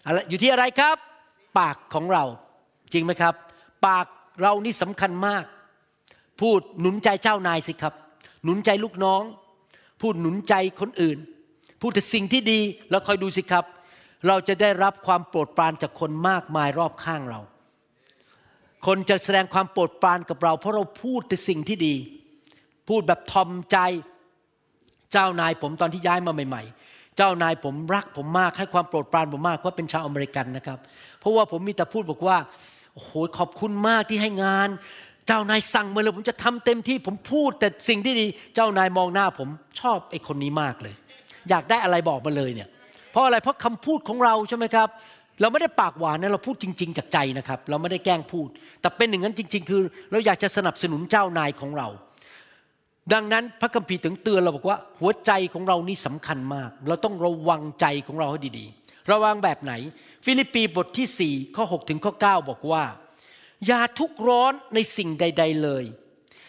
อะไรอยู่ที่อะไรครับ ปากของเราจริงไหมครับ ปากเรานี่สำคัญมาก พูดหนุนใจเจ้านายสิครับ หนุนใจลูกน้อง พูดหนุนใจคนอื่น พูดแต่สิ่งที่ดีแล้วคอยดูสิครับ เราจะได้รับความโปรดปรานจากคนมากมายรอบข้างเรา คนจะแสดงความโปรดปรานกับเรา เพราะเราพูดแต่สิ่งที่ดี พูดแบบทอมใจ เจ้านายผมตอนที่ย้ายมาใหม่ ๆ เจ้านายผมรักผมมากให้ความโปรดปรานผมมากเพราะเป็นชาวอเมริกันนะครับ เพราะว่าผมมีแต่พูดบอกว่าโอ้โหขอบคุณมากที่ให้งาน จ้านายสั่งมาเลย ผมจะทำเต็มที่ผมพูดแต่สิ่งที่ดีเจ้านายมองหน้าผมชอบไอ้คนนี้มากเลย อยากได้อะไรบอกมาเลยเนี่ย เพราะอะไรเพราะคำพูดของเราใช่ไหมครับ เราไม่ได้ปากหวานนะเราพูดจริง ๆ จากใจนะครับ เราไม่ได้แกล้งพูด แต่เป็นอย่างนั้นจริง ๆ คือ เราอยากจะสนับสนุนเจ้านายของเรา ดังนั้นพระคัมภีร์ถึงเตือนเราบอกว่า หัวใจของเรานี่สำคัญมาก เราต้องระวังใจของเราให้ดีๆ ระวังแบบไหน ฟิลิปปีบทที่4ข้อ6ถึงข้อ9บอกว่า อย่าทุกร้อนในสิ่งใด ๆเลย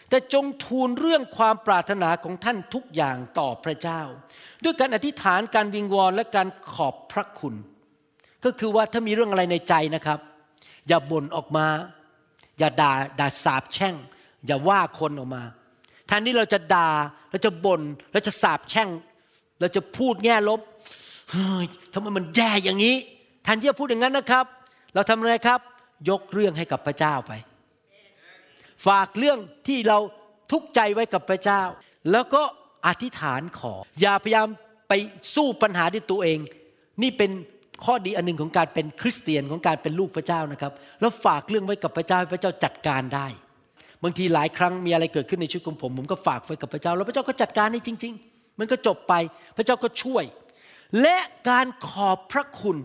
แต่จงทูลเรื่องความปรารถนาของท่านทุกอย่างต่อพระเจ้า ด้วยการอธิษฐานการวิงวอนและการขอบพระคุณ ก็คือว่าถ้ามีเรื่องอะไรในใจนะครับ อย่าบ่นออกมา อย่าด่าด่าสาบแช่ง อย่าว่าคนออกมาแทนที่เราจะด่าเราจะบน่นเราจะสาบแช่ง เราจะพูดแง่ลบเฮ้ยทำไมมันแย่อย่างนี้แทนที่จะพูดอย่างนั้นนะครับ เราทำอะไรครับ ยกเรื่องให้กับพระเจ้าไป ฝากเรื่องที่เราทุกข์ใจไว้กับพระเจ้า แล้วก็อธิษฐานขอ อย่าพยายามไปสู้ปัญหาด้วยตัวเอง นี่เป็นข้อดีอันหนึ่งของการเป็นคริสเตียนของการเป็นลูกพระเจ้านะครับ แล้วฝากเรื่องไว้กับพระเจ้าให้พระเจ้าจัดการได้ บางทีหลายครั้งมีอะไรเกิดขึ้นในชีวิตของผม ผมก็ฝากไว้กับพระเจ้า แล้วพระเจ้าก็จัดการให้จริง ๆ มันก็จบไป พระเจ้าก็ช่วย และการขอบพระคุณ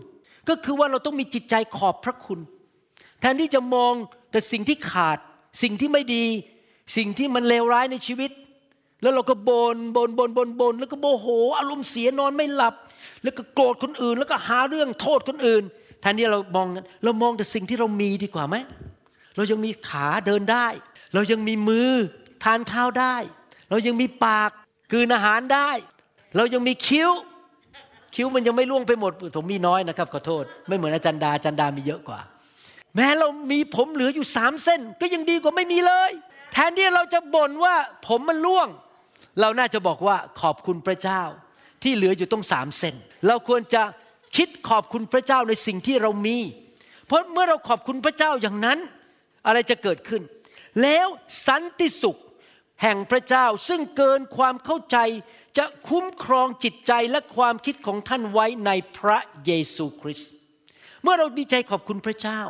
ก็คือว่าเราต้องมีจิตใจขอบพระคุณ แทนที่จะมองแต่สิ่งที่ขาด สิ่งที่ไม่ดี สิ่งที่มันเลวร้ายในชีวิต แล้วเราก็บน่นบน่นบน่นบน่นบนแล้วก็โมโห อารมณ์เสียนอนไม่หลับ แล้วก็โกรธคนอื่น แล้วก็หาเรื่องโทษคนอื่น แทนที่เรามองเรามองแต่สิ่งที่เรามีดีกว่าไหมเรายังมีขาเดินได้ เรายังมีมือทานข้าวได้ เรายังมีปากกืนอาหารได้ เรายังมีคิ้ว คิ้วมันยังไม่ล่วงไปหมดผมมีน้อยนะครับขอโทษ ไม่เหมือนอาจารย์ดาอาจารย์ดามีเยอะกว่า แม้เรามีผมเหลืออยู่สามเส้น ก็ยังดีกว่าไม่มีเลย แทนที่เราจะบ่นว่าผมมันล่วง เราน่าจะบอกว่าขอบคุณพระเจ้า ที่เหลืออยู่ต้องสามเส้น เราควรจะคิดขอบคุณพระเจ้าในสิ่งที่เรามี เพราะเมื่อเราขอบคุณพระเจ้าอย่างนั้น อะไรจะเกิดขึ้น แล้วสันติสุขแห่งพระเจ้าซึ่งเกินความเข้าใจจะคุ้มครองจิตใจและความคิดของท่านไว้ในพระเยซูคริสต์เมื่อเราดีใจขอบคุณพระเจ้า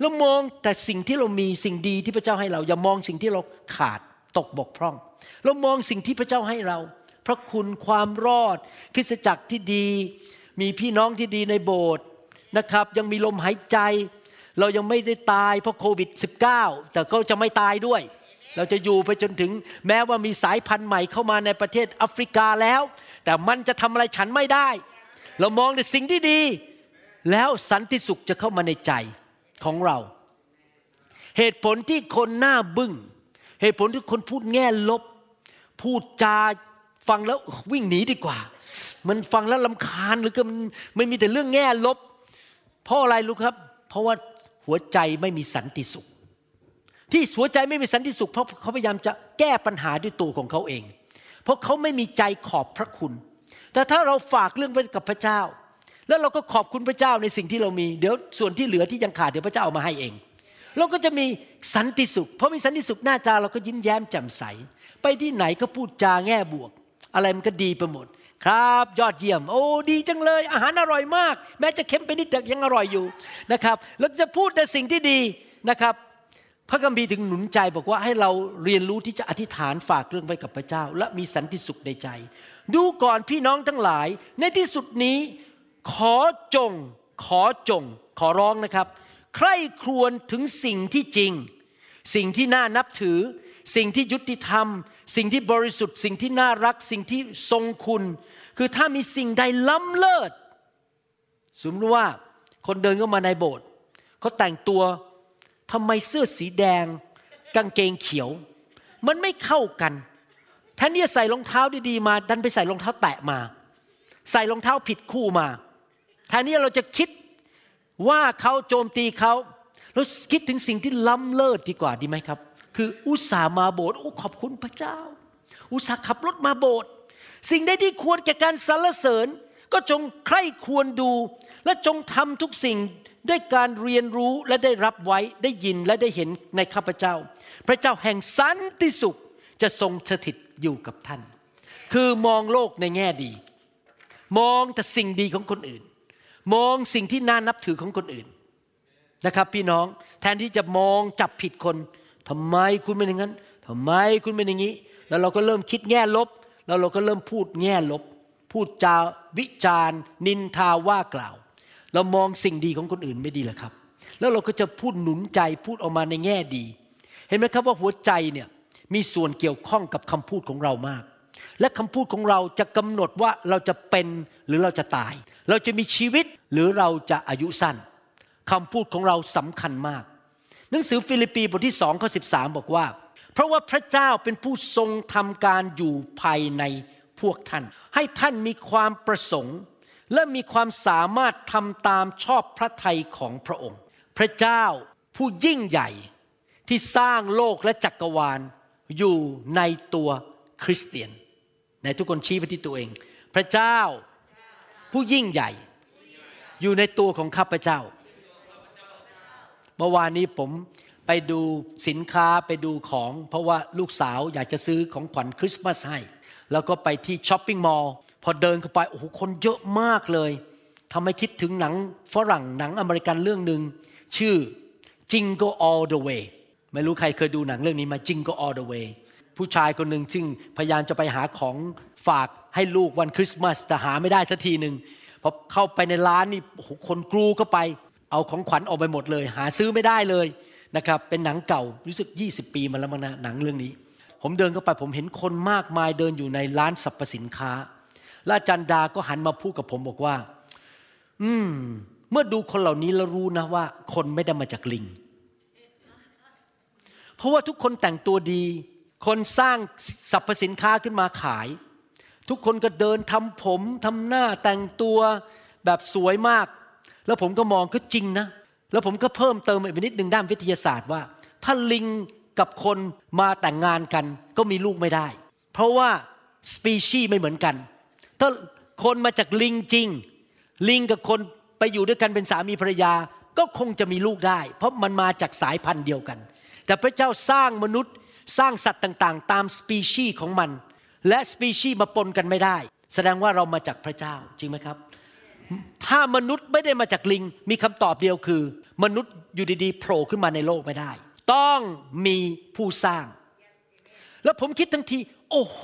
เรามองแต่สิ่งที่เรามีสิ่งดีที่พระเจ้าให้เรา อย่ามองสิ่งที่เราขาดตกบกพร่อง เรามองสิ่งที่พระเจ้าให้เรา พระคุณความรอด คริสตจักรที่ดี มีพี่น้องที่ดีในโบสถ์นะครับ ยังมีลมหายใจ เรายังไม่ได้ตายเพราะโควิด -19 แต่ก็จะไม่ตายด้วย เราจะอยู่ไปจนถึงแม้ว่ามีสายพันธุ์ใหม่เข้ามาในประเทศแอฟริกาแล้ว แต่มันจะทำอะไรฉันไม่ได้ เรามองในสิ่งที่ดี แล้วสันติสุขจะเข้ามาในใจ ของเรา เหตุผลที่คนหน้าบึง้ง เหตุผลที่คนพูดแง่ลบ พูดจาฟังแล้ววิ่งหนีดีกว่า มันฟังแล้วลำคาญหรือก็มันไม่มีแต่เรื่องแง่ลบ เพราะอะไรรู้ครับ เพราะว่าหัวใจไม่มีสันติสุข ที่หัวใจไม่มีสันติสุข เพราะเขาพยายามจะแก้ปัญหาด้วยตัวของเขาเอง เพราะเขาไม่มีใจขอบพระคุณ แต่ถ้าเราฝากเรื่องไว้กับพระเจ้า แล้วเราก็ขอบคุณพระเจ้าในสิ่งที่เรามี เดี๋ยวส่วนที่เหลือที่ยังขาดเดี๋ยวพระเจ้าเอามาให้เอง เราก็จะมีสันติสุข เพราะมีสันติสุขหน้าจาเราก็ยิ้มแย้มแจ่มใส ไปที่ไหนก็พูดจาแง่บวก อะไรมันก็ดีไปหมด ครับ ยอดเยี่ยม โอ้ดีจังเลย อาหารอร่อยมาก แม้จะเค็มไปนิดแต่ยังอร่อยอยู่นะครับแล้วจะพูดแต่สิ่งที่ดีนะครับพระคัมภีร์ถึงหนุนใจบอกว่าให้เราเรียนรู้ที่จะอธิษฐานฝากเรื่องไว้กับพระเจ้า และมีสันติสุขในใจ ดูก่อนพี่น้องทั้งหลาย ในที่สุดนี้ ขอจง ขอจง ขอร้องนะครับ ใคร่ครวญถึงสิ่งที่จริง สิ่งที่น่านับถือ สิ่งที่ยุติธรรม สิ่งที่บริสุทธิ์ สิ่งที่น่ารัก สิ่งที่ทรงคุณ คือถ้ามีสิ่งใดล้ำเลิศ สมมติว่าคนเดินเข้ามาในโบสถ์เขาแต่งตัวทำไมเสื้อสีแดง กางเกงเขียว มันไม่เข้ากันแทนที่จะใส่รองเท้าดีๆมา ดันไปใส่รองเท้าแตะมา ใส่รองเท้าผิดคู่มา แทนที่เราจะคิดว่าเขาโจมตีเขาเราคิดถึงสิ่งที่ล้ำเลิศดีกว่าดีไหมครับ คืออุตส่าห์มาโบสถ์โอ้ขอบคุณพระเจ้า อุตส่าห์ขับรถมาโบสถ์สิ่งใดที่ควรแก่การสรรเสริญ ก็จงใคร่ควรดู และจงทำทุกสิ่งด้วยการเรียนรู้และได้รับไว้ได้ยินและได้เห็นในข้าพเจ้า พระเจ้าแห่งสันติสุขจะทรงสถิตอยู่กับท่าน คือมองโลกในแง่ดี มองแต่สิ่งดีของคนอื่น มองสิ่งที่น่านับถือของคนอื่นนะครับ พี่น้องแทนที่จะมองจับผิดคนทำไมคุณเป็นอย่างนั้นทำไมคุณเป็นอย่างนี้ แล้วเราก็เริ่มคิดแง่ลบ แล้วเราก็เริ่มพูดแง่ลบ พูดจาวิจารณ์ นินทาว่ากล่าว เรามองสิ่งดีของคนอื่นไม่ดีหรอครับ แล้วเราก็จะพูดหนุนใจพูดออกมาในแง่ดี เห็นไหมครับว่าหัวใจเนี่ยมีส่วนเกี่ยวข้องกับคำพูดของเรามาก และคำพูดของเราจะกำหนดว่าเราจะเป็นหรือเราจะตาย เราจะมีชีวิต หรือเราจะอายุสั้นคำพูดของเราสำคัญมาก หนังสือฟิลิปปีบทที่สองข้อสิบอกว่า เพราะว่าพระเจ้าเป็นผู้ทรงทำการอยู่ภายในพวกท่าน ให้ท่านมีความประสงค์ และมีความสามารถทำตามชอบพระทัยของพระองค์ พระเจ้าผู้ยิ่งใหญ่ที่สร้างโลกและจักรวาลอยู่ในตัวคริสเตียน ในทุกคนชี้ไปที่ตัวเอง พระเจ้าผู้ยิ่งใหญ่ อยู่ในตัวของข้าพเจ้า เมื่อวานนี้ผมไปดูสินค้าไปดูของ เพราะว่าลูกสาวอยากจะซื้อของขวัญคริสต์มาสให้ แล้วก็ไปที่ช้อปปิ้งมอลล์พอเดินเข้าไปโอ้โหคนเยอะมากเลยทำให้คิดถึงหนังฝรั่งหนังอเมริกันเรื่องหนึ่งชื่อ Jingle All the Way ไม่รู้ใครเคยดูหนังเรื่องนี้มา Jingle All the Way ผู้ชายคนหนึ่งซึ่งพยายามจะไปหาของฝากให้ลูกวันคริสต์มาสแต่หาไม่ได้สักทีหนึ่ง พอเข้าไปในร้านนี่คนกรูเข้าไป เอาของขวัญออกไปหมดเลย หาซื้อไม่ได้เลยนะครับเป็นหนังเก่ารู้สึก 20 ปีมาแล้วมั้งนะหนังเรื่องนี้ ผมเดินเข้าไปผมเห็นคนมากมายเดินอยู่ในร้านสรรพสินค้าและอาจารย์ดาก็หันมาพูดกับผมบอกว่า อืม เมื่อดูคนเหล่านี้แล้วรู้นะว่า คนไม่ได้มาจากลิง เพราะว่าทุกคนแต่งตัวดี คนสร้างสรรพสินค้าขึ้นมาขาย ทุกคนก็เดินทำผมทำหน้าแต่งตัวแบบสวยมาก แล้วผมก็มองก็จริงนะ แล้วผมก็เพิ่มเติมอีกนิดหนึ่งด้านวิทยาศาสตร์ว่า ถ้าลิงกับคนมาแต่งงานกันก็มีลูกไม่ได้ เพราะว่าสปีชีส์ไม่เหมือนกัน ถ้าคนมาจากลิงจริง ลิงกับคนไปอยู่ด้วยกันเป็นสามีภรรยาก็คงจะมีลูกได้ เพราะมันมาจากสายพันธุ์เดียวกัน แต่พระเจ้าสร้างมนุษย์สร้างสัตว์ต่างๆ ตามสปีชีส์ของมัน และสปีชีส์มาปนกันไม่ได้ แสดงว่าเรามาจากพระเจ้าจริงไหมครับ ถ้ามนุษย์ไม่ได้มาจากลิง มีคำตอบเดียวคือ มนุษย์อยู่ดีๆโผล่ขึ้นมาในโลกไม่ได้ ต้องมีผู้สร้าง แล้วผมคิดทันที โอ้โห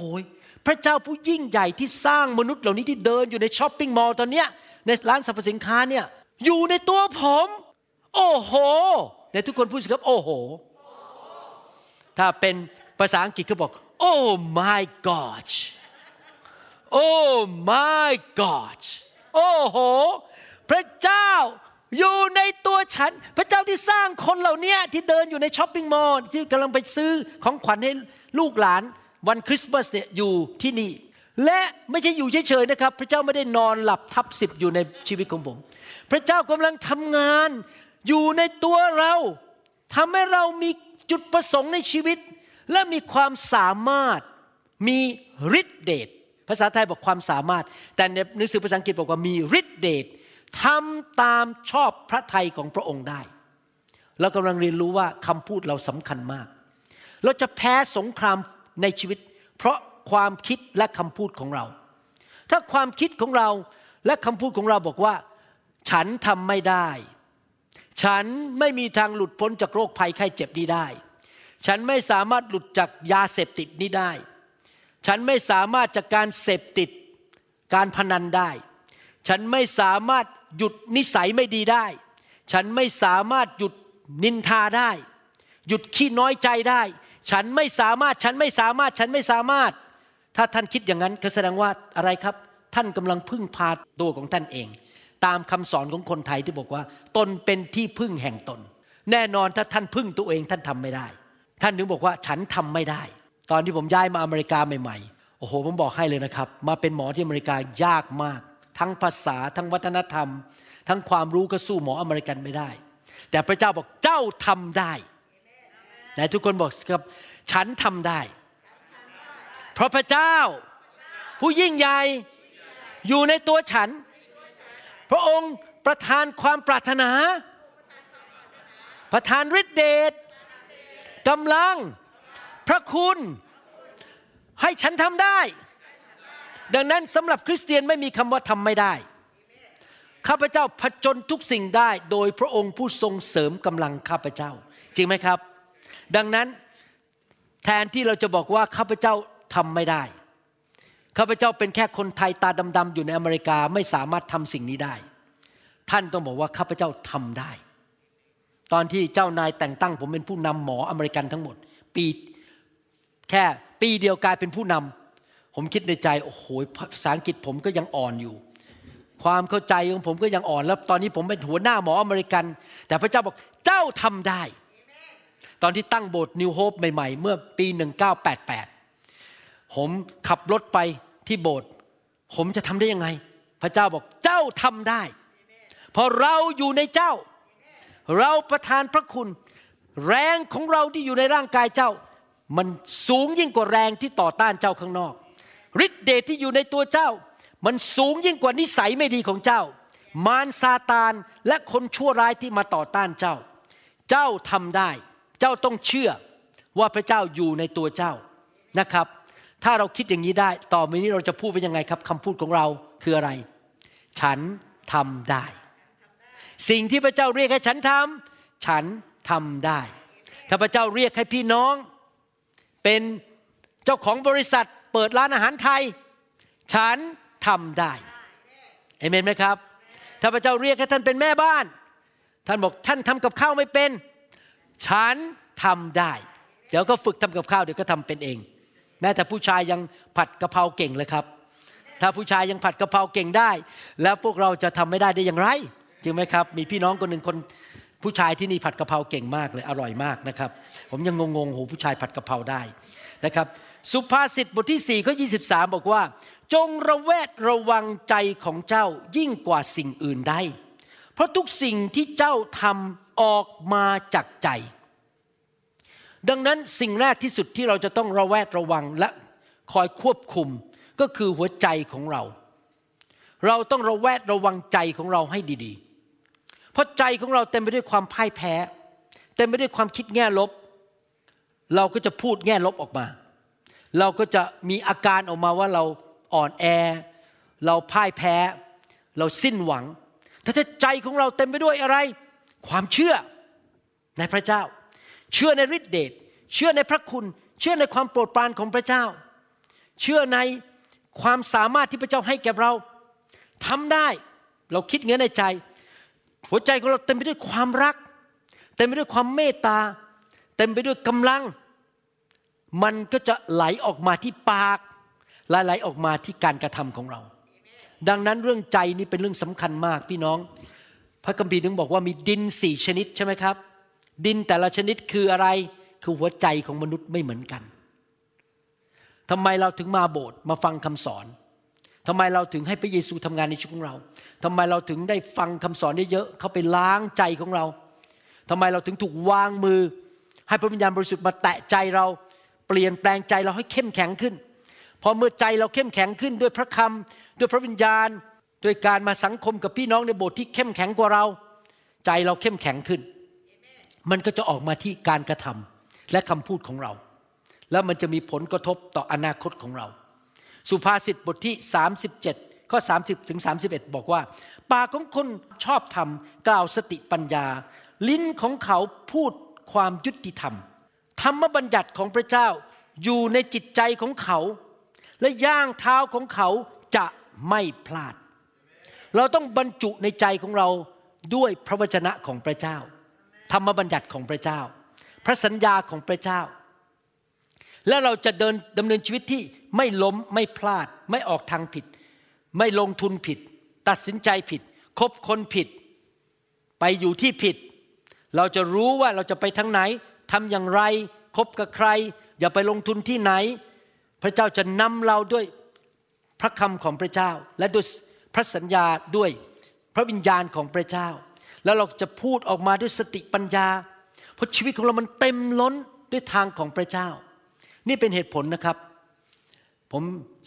พระเจ้าผู้ยิ่งใหญ่ที่สร้างมนุษย์เหล่านี้ที่เดินอยู่ในช้อปปิ้งมอลล์ตอนเนี้ยในร้านสรรพสินค้าเนี่ยอยู่ในตัวผม โอ้โหในทุกคนพูดสิครับ โอ้โห ถ้าเป็นภาษาอังกฤษเขาบอก oh my god oh my god โอ้โห พระเจ้าอยู่ในตัวฉัน พระเจ้าที่สร้างคนเหล่านี้ที่เดินอยู่ในช้อปปิ้งมอลล์ที่กำลังไปซื้อของขวัญให้ลูกหลานวันคริสต์มาสเนี่ยอยู่ที่นี่ และไม่ใช่อยู่เฉยๆนะครับ พระเจ้าไม่ได้นอนหลับทับสิบอยู่ในชีวิตของผม พระเจ้ากำลังทำงานอยู่ในตัวเราทำให้เรามีจุดประสงค์ในชีวิต และมีความสามารถมีฤทธิเดชภาษาไทยบอกความสามารถ แต่ในหนังสือภาษาอังกฤษบอกว่ามีฤทธิเดชทำตามชอบพระทัยของพระองค์ได้ เรากำลังเรียนรู้ว่าคำพูดเราสำคัญมาก เราจะแพ้สงครามในชีวิต เพราะความคิดและคำพูดของเรา ถ้าความคิดของเราและคำพูดของเราบอกว่า ฉันทำไม่ได้ ฉันไม่มีทางหลุดพ้นจากโรคภัยไข้เจ็บนี้ได้ ฉันไม่สามารถหลุดจากยาเสพติดนี้ได้ ฉันไม่สามารถจากการเสพติดการพนันได้ ฉันไม่สามารถหยุดนิสัยไม่ดีได้ ฉันไม่สามารถหยุดนินทาได้ หยุดขี้น้อยใจได้ ฉันไม่สามารถ ฉันไม่สามารถ ฉันไม่สามารถ ถ้าท่านคิดอย่างนั้นก็แสดงว่าอะไรครับ ท่านกำลังพึ่งพาตัวของท่านเอง ตามคำสอนของคนไทยที่บอกว่า ตนเป็นที่พึ่งแห่งตน แน่นอนถ้าท่านพึ่งตัวเองท่านทำไม่ได้ ท่านถึงบอกว่าฉันทำไม่ได้ ตอนที่ผมย้ายมาอเมริกาใหม่ๆ โอ้โห ผมบอกให้เลยนะครับ มาเป็นหมอที่อเมริกายากมาก ทั้งภาษาทั้งวัฒนธรรม ทั้งความรู้ก็สู้หมออเมริกันไม่ได้ แต่พระเจ้าบอกเจ้าทำได้ไหนทุกคนบอกครับฉันทำได้ เพราะพระเจ้า ผู้ยิ่งใหญ่อยู่ในตัวฉัน พระองค์ประทานความปรารถนา ประทานฤทธิเดช กำลังพระคุณให้ฉันทำได้ ดังนั้นสำหรับคริสเตียนไม่มีคำว่าทำไม่ได้ ข้าพเจ้าผจญทุกสิ่งได้ โดยพระองค์ผู้ทรงเสริมกำลังข้าพเจ้า จริงไหมครับ ดังนั้นแทนที่เราจะบอกว่าข้าพเจ้าทำไม่ได้ ข้าพเจ้าเป็นแค่คนไทยตาดำๆอยู่ในอเมริกาไม่สามารถทำสิ่งนี้ได้ ท่านต้องบอกว่าข้าพเจ้าทำได้ ตอนที่เจ้านายแต่งตั้ง ผมเป็นผู้นำหมออเมริกันทั้งหมด ปีแค่ปีเดียวกลายเป็นผู้นำผมคิดในใจโอ้โหภาษาอังกฤษผมก็ยังอ่อนอยู่ ความเข้าใจของผมก็ยังอ่อนแล้ว ตอนนี้ผมเป็นหัวหน้าหมออเมริกัน แต่พระเจ้าบอกเจ้าทำได้ ตอนที่ตั้งโบสถ์นิวโฮปใหม่ๆ เมื่อปี 1988 ผมขับรถไปที่โบสถ์ผมจะทำได้ยังไง พระเจ้าบอกเจ้าทำได้ เพราะเราอยู่ในเจ้า เราประทานพระคุณ แรงของเราที่อยู่ในร่างกายเจ้า มันสูงยิ่งกว่าแรงที่ต่อต้านเจ้าข้างนอกฤทธิเดชที่อยู่ในตัวเจ้า มันสูงยิ่งกว่านิสัยไม่ดีของเจ้า มารซาตานและคนชั่วร้ายที่มาต่อต้านเจ้า เจ้าทำได้ เจ้าต้องเชื่อว่าพระเจ้าอยู่ในตัวเจ้านะครับ ถ้าเราคิดอย่างนี้ได้ ต่อไปนี้เราจะพูดเป็นยังไงครับคำพูดของเราคืออะไร ฉันทำได้ สิ่งที่พระเจ้าเรียกให้ฉันทำฉันทำได้ ถ้าพระเจ้าเรียกให้พี่น้อง เป็นเจ้าของบริษัทเปิดร้านอาหารไทย ฉันทำได้เอเมนไหมครับ ถ้าพระเจ้าเรียกให้ท่านเป็นแม่บ้าน ท่านบอกท่านทำกับข้าวไม่เป็น ฉันทำได้ เดี๋ยวก็ฝึกทำกับข้าวเดี๋ยวก็ทำเป็นเอง แม้แต่ผู้ชายยังผัดกะเพราเก่งเลยครับ ถ้าผู้ชายยังผัดกะเพราเก่งได้ แล้วพวกเราจะทำไม่ได้ได้อย่างไร จริงไหมครับ มีพี่น้องคนหนึ่งคนผู้ชายที่นี่ผัดกะเพราเก่งมากเลยอร่อยมากนะครับ ผมยังงงๆโหผู้ชายผัดกะเพราได้นะครับ สุภาษิตบทที่4ี่ข้อยีบอกว่า จงระแวดระวังใจของเจ้ายิ่งกว่าสิ่งอื่นใดเพราะทุกสิ่งที่เจ้าทำออกมาจากใจ ดังนั้นสิ่งแรกที่สุดที่เราจะต้องระแวดระวังและคอยควบคุมก็คือหัวใจของเรา เราต้องระแวดระวังใจของเราให้ดีๆ เพราะใจของเราเต็มไปด้วยความพ่ายแพ้ เต็มไปด้วยความคิดแง่ลบ เราก็จะพูดแง่ลบออกมา เราก็จะมีอาการออกมาว่าเราอ่อนแอ เราพ่ายแพ้ เราสิ้นหวังแต่ถ้าใจของเราเต็มไปด้วยอะไร ความเชื่อในพระเจ้า เชื่อในฤทธิเดชเชื่อในพระคุณ เชื่อในความโปรดปรานของพระเจ้า เชื่อในความสามารถที่พระเจ้าให้แก่เราทำได้ เราคิดเงี้ยในใจ หัวใจของเราเต็มไปด้วยความรัก เต็มไปด้วยความเมตตา เต็มไปด้วยกำลัง มันก็จะไหลออกมาที่ปากแลไหลออกมาที่การกระทำของเรา ดังนั้นเรื่องใจนี่เป็นเรื่องสำคัญมากพี่น้อง พระคัมภีร์ถึงบอกว่ามีดินสี่ชนิดใช่ไหมครับ ดินแต่ละชนิดคืออะไร คือหัวใจของมนุษย์ไม่เหมือนกันทำไมเราถึงมาโบสถ์มาฟังคำสอน ทำไมเราถึงให้พระเยซูทำงานในชีวิตของเราทำไมเราถึงได้ฟังคำสอนได้เยอะเขาไปล้างใจของเราทำไมเราถึงถูกวางมือ ให้พระวิญญาณบริสุทธิ์มาแตะใจเราเปลี่ยนแปลงใจเราให้เข้มแข็งขึ้น พอเมื่อใจเราเข้มแข็งขึ้น ด้วยพระคำด้วยพระวิญญาณด้วยการมาสังคมกับพี่น้องในโบสถ์ที่เข้มแข็งกว่าเรา ใจเราเข้มแข็งขึ้น มันก็จะออกมาที่การกระทำและคำพูดของเรา แล้วมันจะมีผลกระทบต่ออนาคตของเรา สุภาษิตบทที่ 37 ข้อ 30ถึง31 บอกว่า ปากของคนชอบธรรมกล่าวสติปัญญา ลิ้นของเขาพูดความยุติธรรม ธรรมบัญญัติของพระเจ้าอยู่ในจิตใจของเขา และย่างเท้าของเขาจะไม่พลาด เราต้องบรรจุในใจของเราด้วยพระวจนะของพระเจ้า ธรรมบัญญัติของพระเจ้า พระสัญญาของพระเจ้า และเราจะเดินดำเนินชีวิตที่ ไม่ล้มไม่พลาด ไม่ออกทางผิด ไม่ลงทุนผิด ตัดสินใจผิด คบคนผิด ไปอยู่ที่ผิด เราจะรู้ว่าเราจะไปทางไหนทำอย่างไร คบกับใคร อย่าไปลงทุนที่ไหน พระเจ้าจะนำเราด้วยพระคำของพระเจ้า และด้วยพระสัญญาด้วยพระวิญญาณของพระเจ้า แล้วเราจะพูดออกมาด้วยสติปัญญา เพราะชีวิตของเรามันเต็มล้นด้วยทางของพระเจ้า นี่เป็นเหตุผลนะครับ ผม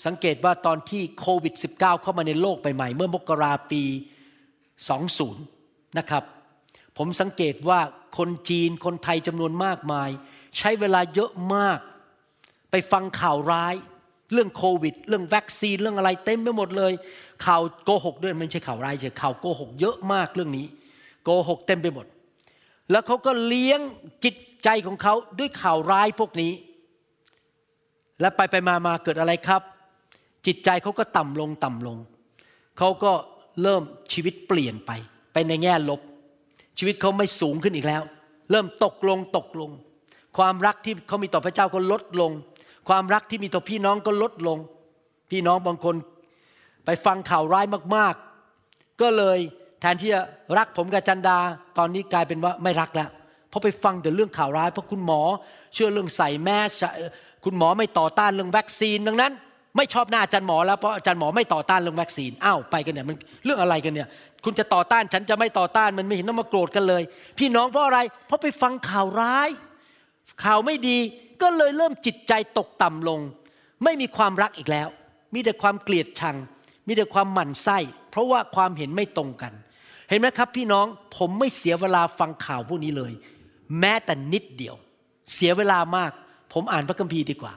สังเกตว่าตอนที่โควิด -19 เข้ามาในโลกใหม่ๆเมื่อมกราปี 20 นะครับ ผมสังเกตว่าคนจีนคนไทยจำนวนมากมาย ใช้เวลาเยอะมาก ไปฟังข่าวร้าย เรื่องโควิด เรื่องวัคซีนเรื่องอะไรเต็มไปหมดเลย ข่าวโกหกด้วยไม่ใช่ข่าวร้ายใช่ข่าวโกหกเยอะมากเรื่องนี้ โกหกเต็มไปหมด แล้วเขาก็เลี้ยงจิตใจของเขาด้วยข่าวร้ายพวกนี้ และไปไปมามาเกิดอะไรครับ จิตใจเขาก็ต่ำลงต่ำลง เขาก็เริ่มชีวิตเปลี่ยนไป ไปในแง่ลบ ชีวิตเขาไม่สูงขึ้นอีกแล้ว เริ่มตกลงตกลง ความรักที่เขามีต่อพระเจ้าก็ลดลง ความรักที่มีต่อพี่น้องก็ลดลง พี่น้องบางคนไปฟังข่าวร้ายมาก ๆ ก็เลยแทนที่จะรักผมกับจันดา ตอนนี้กลายเป็นว่าไม่รักแล้ว เพราะไปฟังแต่เรื่องข่าวร้าย เพราะคุณหมอ เชื่อเรื่องใส่แมส คุณหมอไม่ต่อต้านเรื่องวัคซีนดังนั้น ไม่ชอบหน้าอาจารย์หมอแล้วเพราะอาจารย์หมอไม่ต่อต้านเรื่องวัคซีนอ้าวไปกันเนี่ยมันเรื่องอะไรกันเนี่ย คุณจะต่อต้านฉันจะไม่ต่อต้านมันไม่เห็นต้องมาโกรธกันเลย พี่น้องเพราะอะไร เพราะไปฟังข่าวร้าย ข่าวไม่ดีก็เลยเริ่มจิตใจตกต่ำลง ไม่มีความรักอีกแล้ว มีแต่ความเกลียดชัง มีแต่ความหมั่นไส้ เพราะว่าความเห็นไม่ตรงกัน เห็นไหมครับ พี่น้องผมไม่เสียเวลาฟังข่าวพวกนี้เลย แม้แต่นิดเดียว เสียเวลามาก ผมอ่านพระคัมภีร์ดีกว่า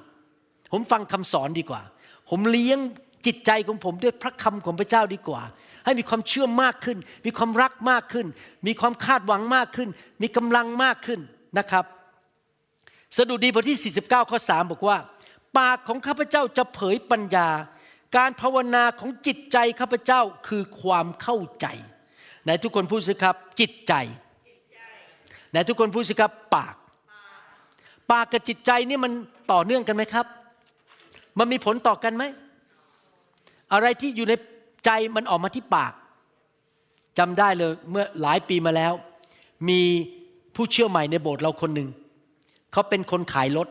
ผมฟังคำสอนดีกว่า ผมเลี้ยงจิตใจของผมด้วยพระคำของพระเจ้าดีกว่า ให้มีความเชื่อมากขึ้น มีความรักมากขึ้น มีความคาดหวังมากขึ้น มีกำลังมากขึ้นนะครับ สดุดีบทที่ 49 ข้อ 3 บอกว่า ปากของข้าพเจ้าจะเผยปัญญา การภาวนาของจิตใจข้าพเจ้าคือความเข้าใจไหนทุกคนพูดสิครับจิตใจไหนทุกคนพูดสิครับปาก ปากกับจิตใจนี่มันต่อเนื่องกันไหมครับ มันมีผลต่อกันไหม อะไรที่อยู่ในใจมันออกมาที่ปากจำได้เลยเมื่อหลายปีมาแล้ว มีผู้เชื่อใหม่ในโบสถ์เราคนหนึ่งเขาเป็นคนขายรถ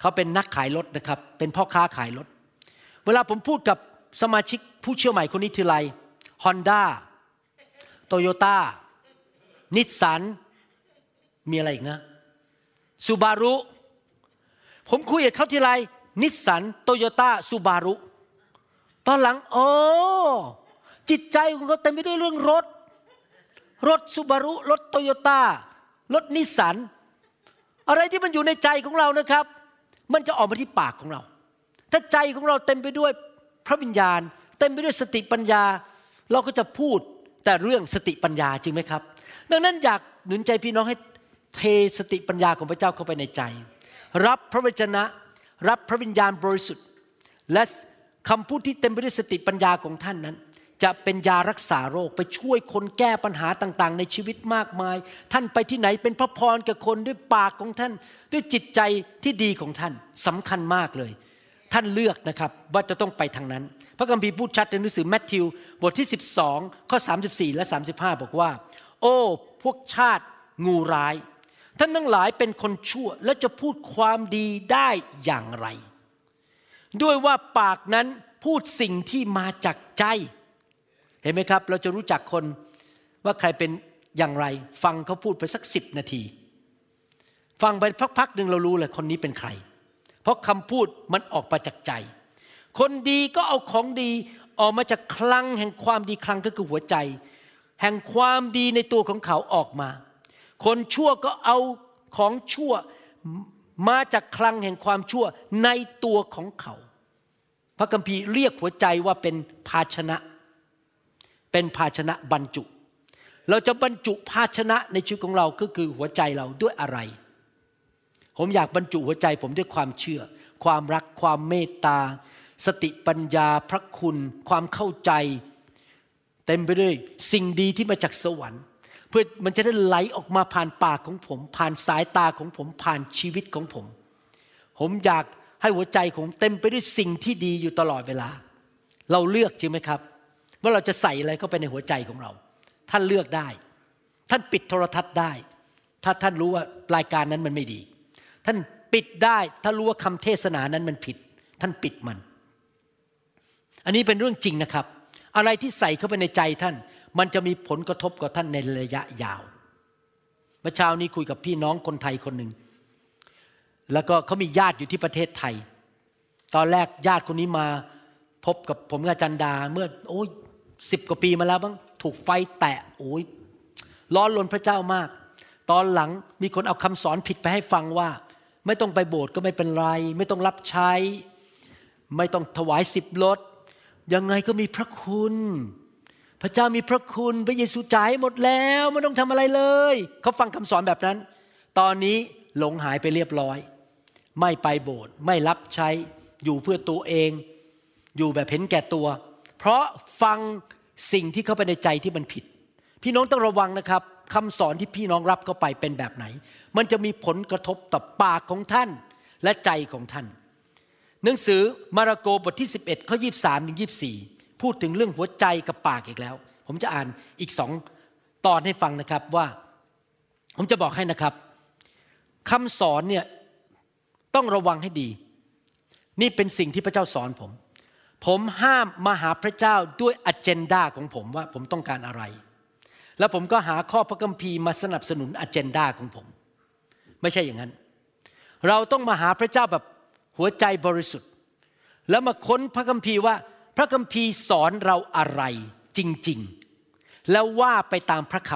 เขาเป็นนักขายรถนะครับ เป็นพ่อค้าขายรถเวลาผมพูดกับสมาชิกผู้เชื่อใหม่คนนี้ทีไรฮอนด้าโตโยต้านิสสันมีอะไรอีกนะ ซูบารุผมคุยกับเขาทีไรนิสสันโตโยต้าซูบารุตอนหลังโอ้จิตใจของเขาเต็มไปด้วยเรื่องรถ รถซูบารุรถโตโยต้ารถนิสสันอะไรที่มันอยู่ในใจของเรานะครับ มันจะออกมาที่ปากของเรา ถ้าใจของเราเต็มไปด้วยพระวิญญาณ เต็มไปด้วยสติปัญญา เราก็จะพูดแต่เรื่องสติปัญญาจริงไหมครับ ดังนั้นอยากหนุนใจพี่น้องให้ เทสติปัญญาของพระเจ้าเข้าไปในใจ รับพระวจนะ รับพระวิญญาณบริสุทธิ์ และคำพูดที่เต็มไปด้วยสติปัญญาของท่านนั้น จะเป็นยารักษาโรคไปช่วยคนแก้ปัญหาต่างๆ ในชีวิตมากมาย ท่านไปที่ไหนเป็นพระพรกับคนด้วยปากของท่าน ด้วยจิตใจที่ดีของท่านสำคัญมากเลย ท่านเลือกนะครับว่าจะต้องไปทางนั้น พระคัมภีร์พูดชัดในหนังสือแมทธิวบทที่ 12 ข้อ 34 และ 35 บอกว่า โอ้ พวกชาติงูร้าย ท่านทั้งหลายเป็นคนชั่วและจะพูดความดีได้อย่างไร ด้วยว่าปากนั้นพูดสิ่งที่มาจากใจ เห็นไหมครับ เราจะรู้จักคนว่าใครเป็นอย่างไร ฟังเขาพูดไปสักสิบนาที ฟังไปพักๆหนึ่งเรารู้เลยคนนี้เป็นใคร เพราะคำพูดมันออกมาจากใจ คนดีก็เอาของดีออกมาจากคลังแห่งความดีคลังก็คือหัวใจ แห่งความดีในตัวของเขาออกมา คนชั่วก็เอาของชั่วมาจากคลังแห่งความชั่วในตัวของเขา พระคัมภีร์เรียกหัวใจว่าเป็นภาชนะ เป็นภาชนะบรรจุ เราจะบรรจุภาชนะในชีวิตของเราก็คือหัวใจเราด้วยอะไร ผมอยากบรรจุหัวใจผมด้วยความเชื่อ ความรักความเมตตา สติปัญญาพระคุณ ความเข้าใจ เต็มไปด้วยสิ่งดีที่มาจากสวรรค์ เพื่อมันจะได้ไหลออกมาผ่านปากของผม ผ่านสายตาของผมผ่านชีวิตของผม ผมอยากให้หัวใจของผมเต็มไปด้วยสิ่งที่ดีอยู่ตลอดเวลา เราเลือกจริงไหมครับ ว่าเราจะใส่อะไรเข้าไปในหัวใจของเรา ท่านเลือกได้ ท่านปิดโทรทัศน์ได้ ถ้าท่านรู้ว่ารายการนั้นมันไม่ดี ท่านปิดได้ ถ้ารู้ว่าคำเทศนานั้นมันผิด ท่านปิดมัน อันนี้เป็นเรื่องจริงนะครับ อะไรที่ใส่เข้าไปในใจท่าน มันจะมีผลกระทบกับท่านในระยะยาว เมื่อเช้านี้คุยกับพี่น้องคนไทยคนหนึ่ง แล้วก็เขามีญาติอยู่ที่ประเทศไทย ตอนแรกญาติคนนี้มาพบกับผมกับจันดาเมื่อโอ้ยสิบกว่าปีมาแล้วบ้างถูกไฟแตะโอ้ยร้อนรนพระเจ้ามาก ตอนหลังมีคนเอาคำสอนผิดไปให้ฟังว่า ไม่ต้องไปโบสถ์ก็ไม่เป็นไร ไม่ต้องรับใช้ ไม่ต้องถวายสิบลดยังไงก็มีพระคุณ พระเจ้ามีพระคุณพระเยซูจ่ายหมดแล้วไม่ต้องทำอะไรเลย เขาฟังคำสอนแบบนั้น ตอนนี้หลงหายไปเรียบร้อย ไม่ไปโบสถ์ไม่รับใช้อยู่เพื่อตัวเอง อยู่แบบเห็นแก่ตัว เพราะฟังสิ่งที่เข้าไปในใจที่มันผิด พี่น้องต้องระวังนะครับคำสอนที่พี่น้องรับเข้าไปเป็นแบบไหน มันจะมีผลกระทบต่อปากของท่านและใจของท่าน หนังสือมาระโกบทที่ 11ข้อ23ถึง24 พูดถึงเรื่องหัวใจกับปากอีกแล้ว ผมจะอ่านอีกสองตอนให้ฟังนะครับว่า ผมจะบอกให้นะครับคำสอนเนี่ยต้องระวังให้ดี นี่เป็นสิ่งที่พระเจ้าสอนผม ผมห้ามมาหาพระเจ้าด้วยอ g e n d a ของผมว่าผมต้องการอะไร แล้วผมก็หาข้อพระคัมภีร์มาสนับสนุนอ g e n d a ของผม ไม่ใช่อย่างนั้น เราต้องมาหาพระเจ้าแบบหัวใจบริสุทธิ์ แล้วมาค้นพระคัมภีร์ว่า พระคัมภีร์สอนเราอะไรจริงๆ แล้วว่าไปตามพระค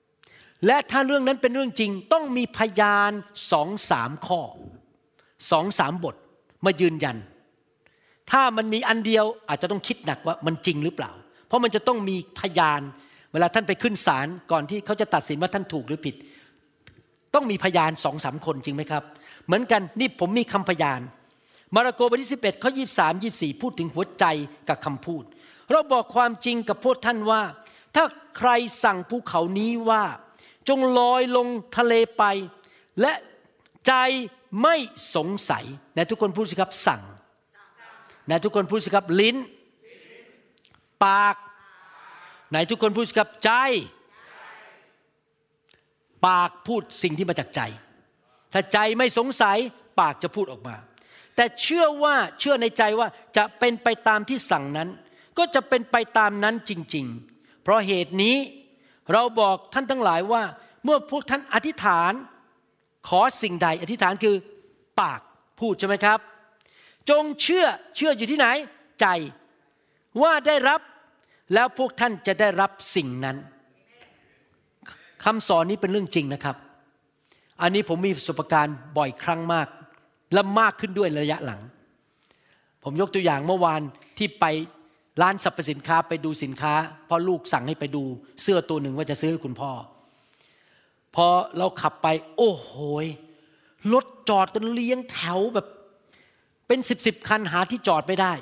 ำและถ้าเรื่องนั้นเป็นเรื่องจริง ต้องมีพยานสองสามข้อสองสามบทมายืนยัน ถ้ามันมีอันเดียวอาจจะต้องคิดหนักว่ามันจริงหรือเปล่า เพราะมันจะต้องมีพยาน เวลาท่านไปขึ้นศาลก่อนที่เขาจะตัดสินว่าท่านถูกหรือผิด ต้องมีพยานสองสามคนจริงไหมครับ เหมือนกันนี่ผมมีคำพยาน มาระโกบทที่ 11ข้อ23 24 พูดถึงหัวใจกับคำพูด เราบอกความจริงกับพวกท่านว่า ถ้าใครสั่งภูเขานี้ว่า จงลอยลงทะเลไป และใจไม่สงสัยไหนทุกคนพูดสิครับสั่งไหนทุกคนพูดสิครับลิ้น ปากไหนทุกคนพูดสิครับใจ ปากพูดสิ่งที่มาจากใจ ถ้าใจไม่สงสัยปากจะพูดออกมา แต่เชื่อว่าเชื่อในใจว่าจะเป็นไปตามที่สั่งนั้น ก็จะเป็นไปตามนั้นจริง ๆ เพราะเหตุนี้เราบอกท่านทั้งหลายว่า เมื่อพวกท่านอธิษฐาน ขอสิ่งใด อธิษฐานคือปากพูดใช่ไหมครับ จงเชื่อเชื่ออยู่ที่ไหน ใจว่าได้รับแล้วพวกท่านจะได้รับสิ่งนั้นคำสอนนี้เป็นเรื่องจริงนะครับ อันนี้ผมมีประสบการณ์บ่อยครั้งมาก และมากขึ้นด้วยระยะหลัง ผมยกตัวอย่างเมื่อวานที่ไปร้านสรรพสินค้าไปดูสินค้าพราะลูกสั่งให้ไปดูเสื้อตัวหนึ่งว่าจะซื้อให้คุณพ่อ พอเราขับไป โอ้โหยรถจอดกันเลี้ยงแถวแบบ เป็นสิบสิบคันหาที่จอดไม่ได้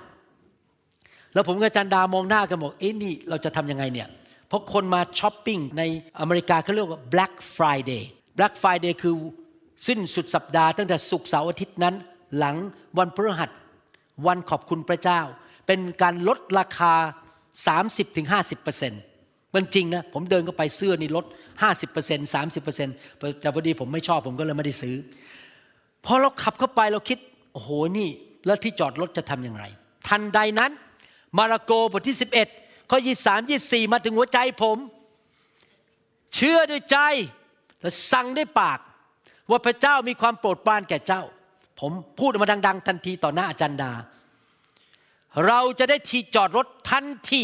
แล้วผมกับจันดามองหน้ากันบอกเอ๊ะนี่เราจะทำยังไงเนี่ย เพราะคนมาช้อปปิ้งในอเมริกาเขาเรียกว่า Black Friday Black Friday คือ สิ้นสุดสัปดาห์ตั้งแต่ศุกร์เสาร์อาทิตย์นั้น หลังวันพฤหัส วันขอบคุณพระเจ้า เป็นการลดราคา 30-50%มันจริงนะ ผมเดินเข้าไปเสื้อนี่ลด 50% 30%แต่พอดีผมไม่ชอบผมก็เลยไม่ได้ซื้อ พอเราขับเข้าไปเราคิด โอ้โหนี่ แล้วที่จอดรถจะทำอย่างไร ทันใดนั้น มาระโกบทที่ 11ข้อ23 24 มาถึงหัวใจผม เชื่อด้วยใจและสั่งด้วยปาก ว่าพระเจ้ามีความโปรดปรานแก่เจ้า ผมพูดออกมาดัง ๆ ทันทีต่อหน้าอาจารย์ดา เราจะได้ที่จอดรถทันที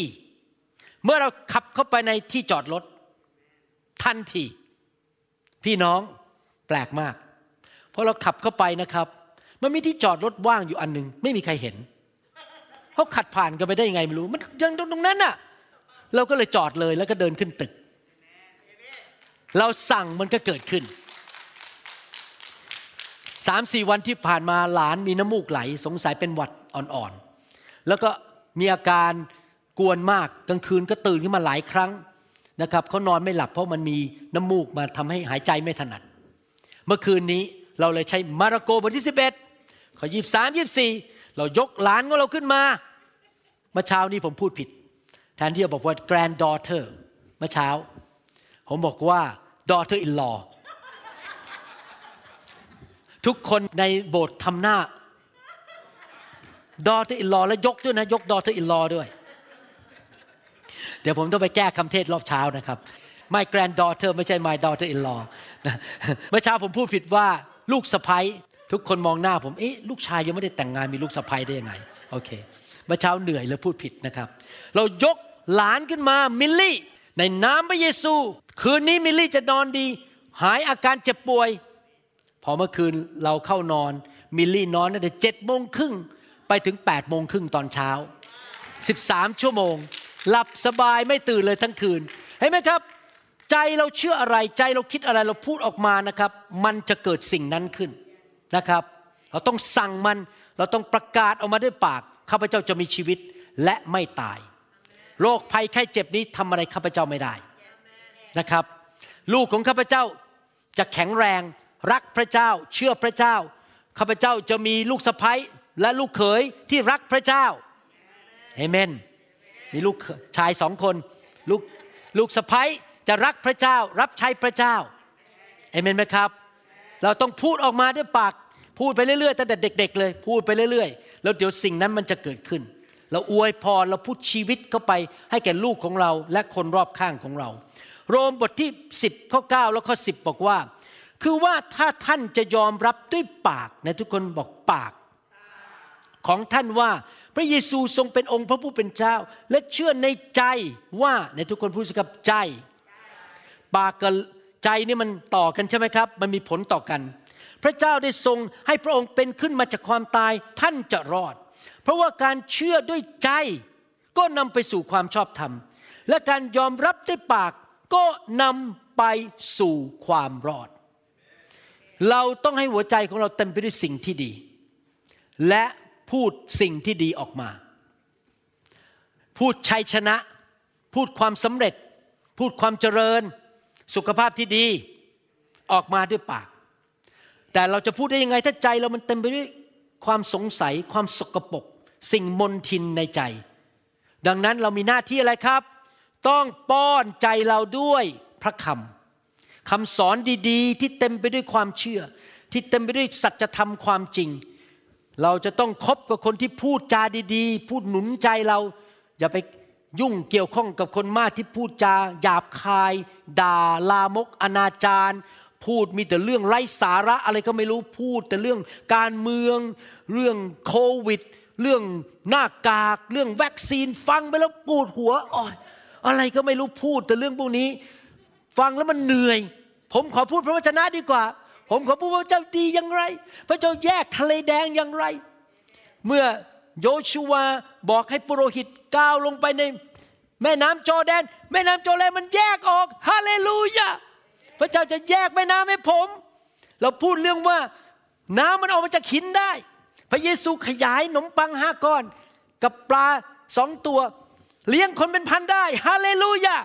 เมื่อเราขับเข้าไปในที่จอดรถทันที พี่น้องแปลกมาก เพอเราขับเข้าไปนะครับ มันมีที่จอดรถว่างอยู่อันหนึ่งไม่มีใครเห็นเขาขัดผ่านกันไปได้ยังไงไม่รู้ มันยังตรงนั้นน่ะ เราก็เลยจอดเลยแล้วก็เดินขึ้นตึก เราสั่งมันก็เกิดขึ้น สามสี่วันที่ผ่านมาหลานมีน้ำมูกไหล สงสัยเป็นหวัดอ่อนๆ แล้วก็มีอาการกวนมากกลางคืนก็ตื่นขึ้นมาหลายครั้งนะครับเขานอนไม่หลับเพราะมันมีน้ำมูกมาทำให้หายใจไม่ถนัด เมื่อคืนนี้เราเลยใช้มาระโกบทที่ 11ข้อยี่สามยี่สี่เรายกหลานของเราขึ้นมาเมื่อเช้านี้ผมพูดผิด แทนที่จะบอกว่า granddaughter เมื่อเช้า ผมบอกว่า daughter in law ทุกคนในโบสถ์ทำหน้า daughter in law แล้วยกด้วยนะ ยก daughter in law ด้วย เดี๋ยวผมต้องไปแก้คำเทศรอบเช้านะครับ my granddaughter ไม่ใช่ my daughter in law เมื่อเช้าผมพูดผิดว่าลูกสะใภ้ทุกคนมองหน้าผมเอ๊ะลูกชายยังไม่ได้แต่งงานมีลูกสะใภ้ได้ยังไงโอเคเมื่อเช้าเหนื่อยเลยพูดผิดนะครับ เรายกหลานขึ้นมามิลลี่ในนามพระเยซู คืนนี้มิลลี่จะนอนดี หายอาการเจ็บป่วย พอเมื่อคืนเราเข้านอน มิลลี่นอนตั้งแต่เจ็ดโมงครึ่งไปถึง8ปดโมงครึ่งตอนเช้า 13 ชั่วโมง หลับสบายไม่ตื่นเลยทั้งคืน เห็นไหมครับ ใจเราเชื่ออะไรใจเราคิดอะไรเราพูดออกมานะครับ มันจะเกิดสิ่งนั้นขึ้นนะครับ เราต้องสั่งมันเราต้องประกาศออกมาด้วยปากข้าพเจ้าจะมีชีวิตและไม่ตายโรคภัยไข้เจ็บนี้ทำอะไรข้าพเจ้าไม่ได้นะครับ ลูกของข้าพเจ้าจะแข็งแรง รักพระเจ้า เชื่อพระเจ้าข้าพเจ้าจะมีลูกสะใภ้และลูกเขยที่รักพระเจ้าเอเมนมีลูกชายสองคน ลูกลูกสะใภ้จะรักพระเจ้า รับใช้พระเจ้าเอเมนไหมครับ เราต้องพูดออกมาด้วยปาก พูดไปเรื่อยๆตั้งแต่เด็ก ๆ เลย พูดไปเรื่อยๆ แล้วเดี๋ยวสิ่งนั้นมันจะเกิดขึ้น เราอวยพรเราพูดชีวิตเข้าไปให้แก่ลูกของเราและคนรอบข้างของเรา โรมบทที่ 10ข้อ9แล้วข้อ10 บอกว่า คือว่าถ้าท่านจะยอมรับด้วยปากในะทุกคนบอกปาก ของท่านว่าพระเยซูทรงเป็นองค์พระผู้เป็นเจ้า และเชื่อในใจว่าในทุกคนพูดสิครับใจ ปากกับใจนี่มันต่อกันใช่ไหมครับ มันมีผลต่อกัน พระเจ้าได้ทรงให้พระองค์เป็นขึ้นมาจากความตายท่านจะรอด เพราะว่าการเชื่อด้วยใจก็นำไปสู่ความชอบธรรม และการยอมรับด้วยปากก็นำไปสู่ความรอด เราต้องให้หัวใจของเราเต็มไปด้วยสิ่งที่ดี และพูดสิ่งที่ดีออกมา พูดชัยชนะ พูดความสำเร็จ พูดความเจริญ สุขภาพที่ดีออกมาด้วยปาก แต่เราจะพูดได้ยังไงถ้าใจเรามันเต็มไปด้วยความสงสัย ความสกปรกสิ่งมนทินในใจ ดังนั้นเรามีหน้าที่อะไรครับ ต้องป้อนใจเราด้วยพระคำ คำสอนดีๆ ที่เต็มไปด้วยความเชื่อ ที่เต็มไปด้วยสัจธรรมความจริง เราจะต้องคบกับคนที่พูดจาดีๆ พูดหนุนใจเรา อย่าไปยุ่งเกี่ยวข้องกับคนมากที่พูดจาหยาบคาย ด่าลามก อนาจารพูดมีแต่เรื่องไร้สาระอะไรก็ไม่รู้พูด แต่เรื่องการเมือง เรื่องโควิด เรื่องหน้ากาก เรื่องวัคซีนฟังไปแล้วปวดหัวอ่อยอะไรก็ไม่รู้พูดแต่เรื่องพวกนี้ ฟังแล้วมันเหนื่อย ผมขอพูดพระวจนะดีกว่า ผมขอพูดว่าพระเจ้าดีอย่างไร พระเจ้าแยกทะเลแดงอย่างไร เมื่อโยชูวาบอกให้ปุโรหิตก้าวลงไปในแม่น้ำจอแดน แม่น้ำจอแดนมันแยกออกฮาเลลูยาพระเจ้าจะแยกแม่น้ำให้ผม เราพูดเรื่องว่าน้ำมันออกมาจากหินได้ พระเยซูขยายขนมปังห้าก้อน กับปลาสองตัว เลี้ยงคนเป็นพันได้ฮาเลลูยา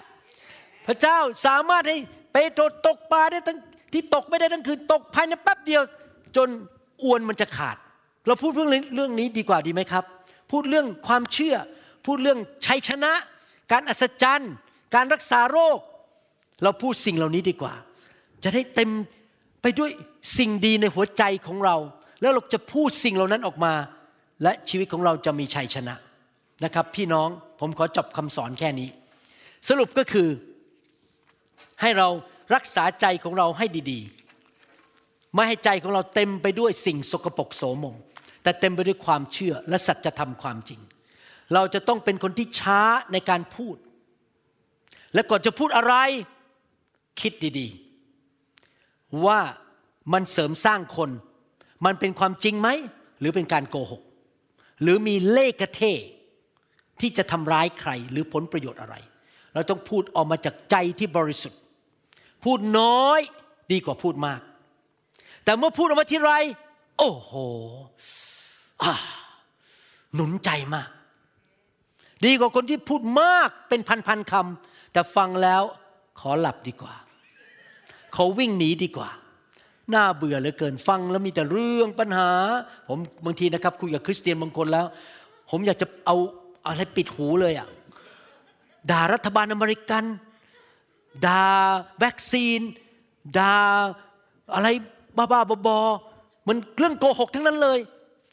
พระเจ้าสามารถให้เปโตรตกปลาได้ทั้งที่ตกไม่ได้ทั้งคืนตกภายในแป๊บเดียว จนอวนมันจะขาด เราพูดเรื่องเรื่องนี้ดีกว่าดีไหมครับ พูดเรื่องความเชื่อ พูดเรื่องชัยชนะ การอัศจรรย์ การรักษาโรค เราพูดสิ่งเหล่านี้ดีกว่า จะได้เต็มไปด้วยสิ่งดีในหัวใจของเรา แล้วเราจะพูดสิ่งเหล่านั้นออกมา และชีวิตของเราจะมีชัยชนะนะครับ พี่น้องผมขอจบคำสอนแค่นี้ สรุปก็คือ ให้เรารักษาใจของเราให้ดีๆ ไม่ให้ใจของเราเต็มไปด้วยสิ่งสกปรกโสมม แต่เต็มไปด้วยความเชื่อและสัจธรรมความจริง เราจะต้องเป็นคนที่ช้าในการพูด และก่อนจะพูดอะไรคิดดีๆ ว่ามันเสริมสร้างคน มันเป็นความจริงไหม หรือเป็นการโกหก หรือมีเล่กระเทที่จะทำร้ายใครหรือผลประโยชน์อะไร เราต้องพูดออกมาจากใจที่บริสุทธิ์ พูดน้อยดีกว่าพูดมาก แต่เมื่อพูดออกมาทีไร โอ้โหหนุนใจมาก ดีกว่าคนที่พูดมากเป็นพันๆคำแต่ฟังแล้วขอหลับดีกว่าขาวิ่งหนีดีกว่าน่าเบื่อเหลือเกินฟังแล้วมีแต่เรื่องปัญหา ผมบางทีนะครับคุยกับคริสเตียนบางคนแล้ว ผมอยากจะเอาอะไรปิดหูเลยอะ่ะด่ารัฐบาลอเมริกัน ด่าวัคซีนด่าอะไรบ้าๆบอๆมันเรื่องโกหกทั้งนั้นเลย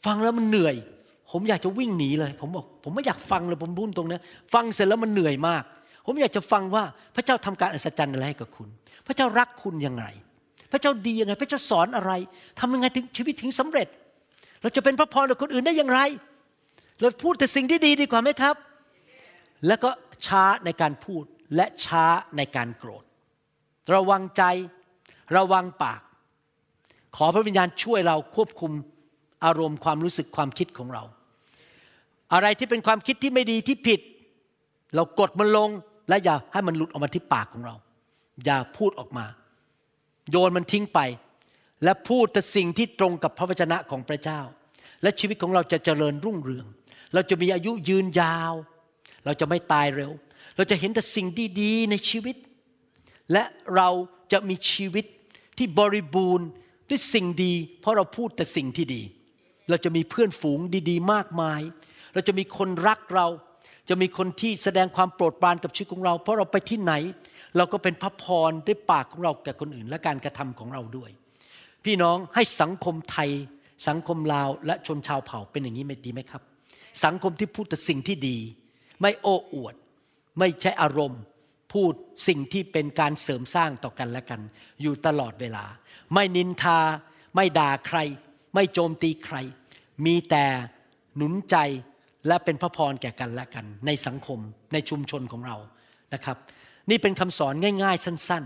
ฟังแล้วมันเหนื่อย ผมอยากจะวิ่งหนีเลย ผมบอกผมไม่อยากฟังเลยผมบุ้นตรงนี้ฟังเสร็จแล้วมันเหนื่อยมาก ผมอยากจะฟังว่าพระเจ้าทำการอัศจรรย์อะไรให้กับคุณ พระเจ้ารักคุณยังไงพระเจ้าดียังไง พระเจ้าสอนอะไรทำยังไงถึงชีวิตถึงสำเร็จ เราจะเป็นพระพรกับคนอื่นได้อย่างไร เราพูดแต่สิ่งที่ดีดีกว่าไหมครับ แล้วก็ช้าในการพูด และช้าในการโกรธ ระวังใจ ระวังปาก ขอพระวิญญาณช่วยเราควบคุมอารมณ์ความรู้สึกความคิดของเรา อะไรที่เป็นความคิดที่ไม่ดีที่ผิด เรากดมันลงและอย่าให้มันหลุดออกมาที่ปากของเรา อย่าพูดออกมา โยนมันทิ้งไป และพูดแต่สิ่งที่ตรงกับพระวจนะของพระเจ้า และชีวิตของเราจะเจริญรุ่งเรือง เราจะมีอายุยืนยาว เราจะไม่ตายเร็ว เราจะเห็นแต่สิ่งดีๆในชีวิต และเราจะมีชีวิตที่บริบูรณ์ด้วยสิ่งดี เพราะเราพูดแต่สิ่งที่ดี เราจะมีเพื่อนฝูงดีๆ มากมาย เราจะมีคนรักเรา จะมีคนที่แสดงความโปรดปรานกับชีวิตของเรา เพราะเราไปที่ไหน เราก็เป็นพระพรด้วยปากของเราแก่คนอื่น และการกระทำของเราด้วย พี่น้องให้สังคมไทย สังคมลาวและชนชาวเผ่าเป็นอย่างนี้ไม่ดีไหมครับ สังคมที่พูดแต่สิ่งที่ดี ไม่โอ้อวด ไม่ใช้อารมณ์ พูดสิ่งที่เป็นการเสริมสร้างต่อกันและกัน อยู่ตลอดเวลา ไม่นินทา ไม่ด่าใคร ไม่โจมตีใคร มีแต่หนุนใจและเป็นพระพรแก่กันและกัน ในสังคมในชุมชนของเรานะครับ นี่เป็นคำสอนง่าย ๆ สั้น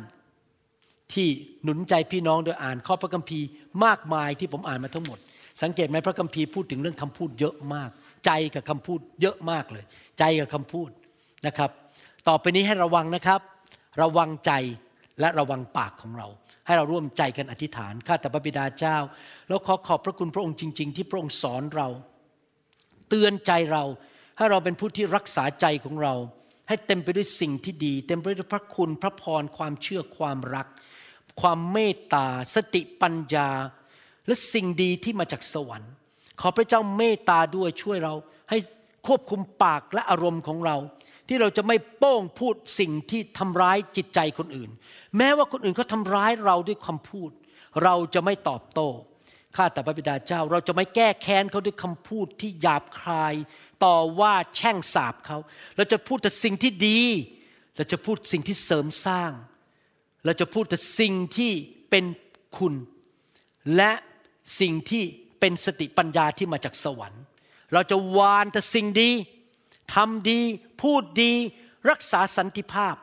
ๆ ที่หนุนใจพี่น้องโดยอ่านข้อพระคัมภีร์มากมายที่ผมอ่านมาทั้งหมด สังเกตไหมพระคัมภีร์พูดถึงเรื่องคำพูดเยอะมาก ใจกับคำพูดเยอะมากเลย ใจกับคำพูด นะครับ ต่อไปนี้ให้ระวังนะครับ ระวังใจและระวังปากของเรา ให้เราร่วมใจกันอธิษฐานข้าแต่พระบิดาเจ้า แล้วขอขอบพระคุณพระองค์จริง ๆ ที่พระองค์สอนเรา เตือนใจเรา ให้เราเป็นผู้ที่รักษาใจของเรา ให้เต็มไปด้วยสิ่งที่ดี เต็มไปด้วยพระคุณพระพรความเชื่อความรัก ความเมตตา สติปัญญา และสิ่งดีที่มาจากสวรรค์ ขอพระเจ้าเมตตาด้วยช่วยเรา ให้ควบคุมปากและอารมณ์ของเรา ที่เราจะไม่โป้งพูดสิ่งที่ทำร้ายจิตใจคนอื่น แม้ว่าคนอื่นเขาทำร้ายเราด้วยคำพูด เราจะไม่ตอบโต้ข้าแต่พระบิดาเจ้า เราจะไม่แก้แค้นเขาด้วยคำพูดที่หยาบคาย ต่อว่าแช่งสาบเขา เราจะพูดแต่สิ่งที่ดี เราจะพูดสิ่งที่เสริมสร้าง เราจะพูดแต่สิ่งที่เป็นคุณ และสิ่งที่เป็นสติปัญญาที่มาจากสวรรค์ เราจะวานแต่สิ่งดี ทำดีพูดดี รักษาสันติภาพ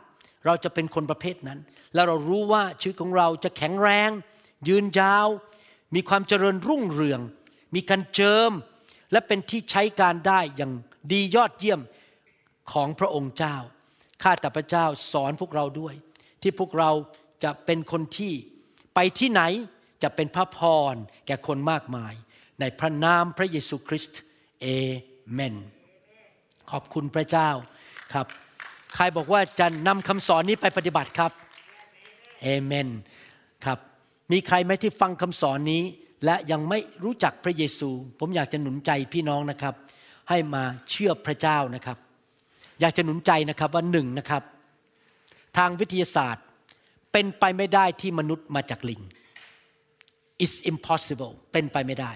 เราจะเป็นคนประเภทนั้น แล้วเรารู้ว่าชีวิตของเราจะแข็งแรง ยืนยาว มีความเจริญรุ่งเรือง มีการเจิม และเป็นที่ใช้การได้อย่างดียอดเยี่ยมของพระองค์เจ้า ข้าแต่พระเจ้าสอนพวกเราด้วย ที่พวกเราจะเป็นคนที่ไปที่ไหนจะเป็นพระพรแก่คนมากมาย ในพระนามพระเยซูคริสต์เอเมน ขอบคุณพระเจ้าครับ ใครบอกว่าจะนำคำสอนนี้ไปปฏิบัติครับเอเมนครับ มีใครไหมที่ฟังคำสอนนี้ และยังไม่รู้จักพระเยซู ผมอยากจะหนุนใจพี่น้องนะครับ ให้มาเชื่อพระเจ้านะครับ อยากจะหนุนใจนะครับว่าหนึ่งนะครับ ทางวิทยาศาสตร์เป็นไปไม่ได้ที่มนุษย์มาจากลิง it's impossible เป็นไปไม่ได้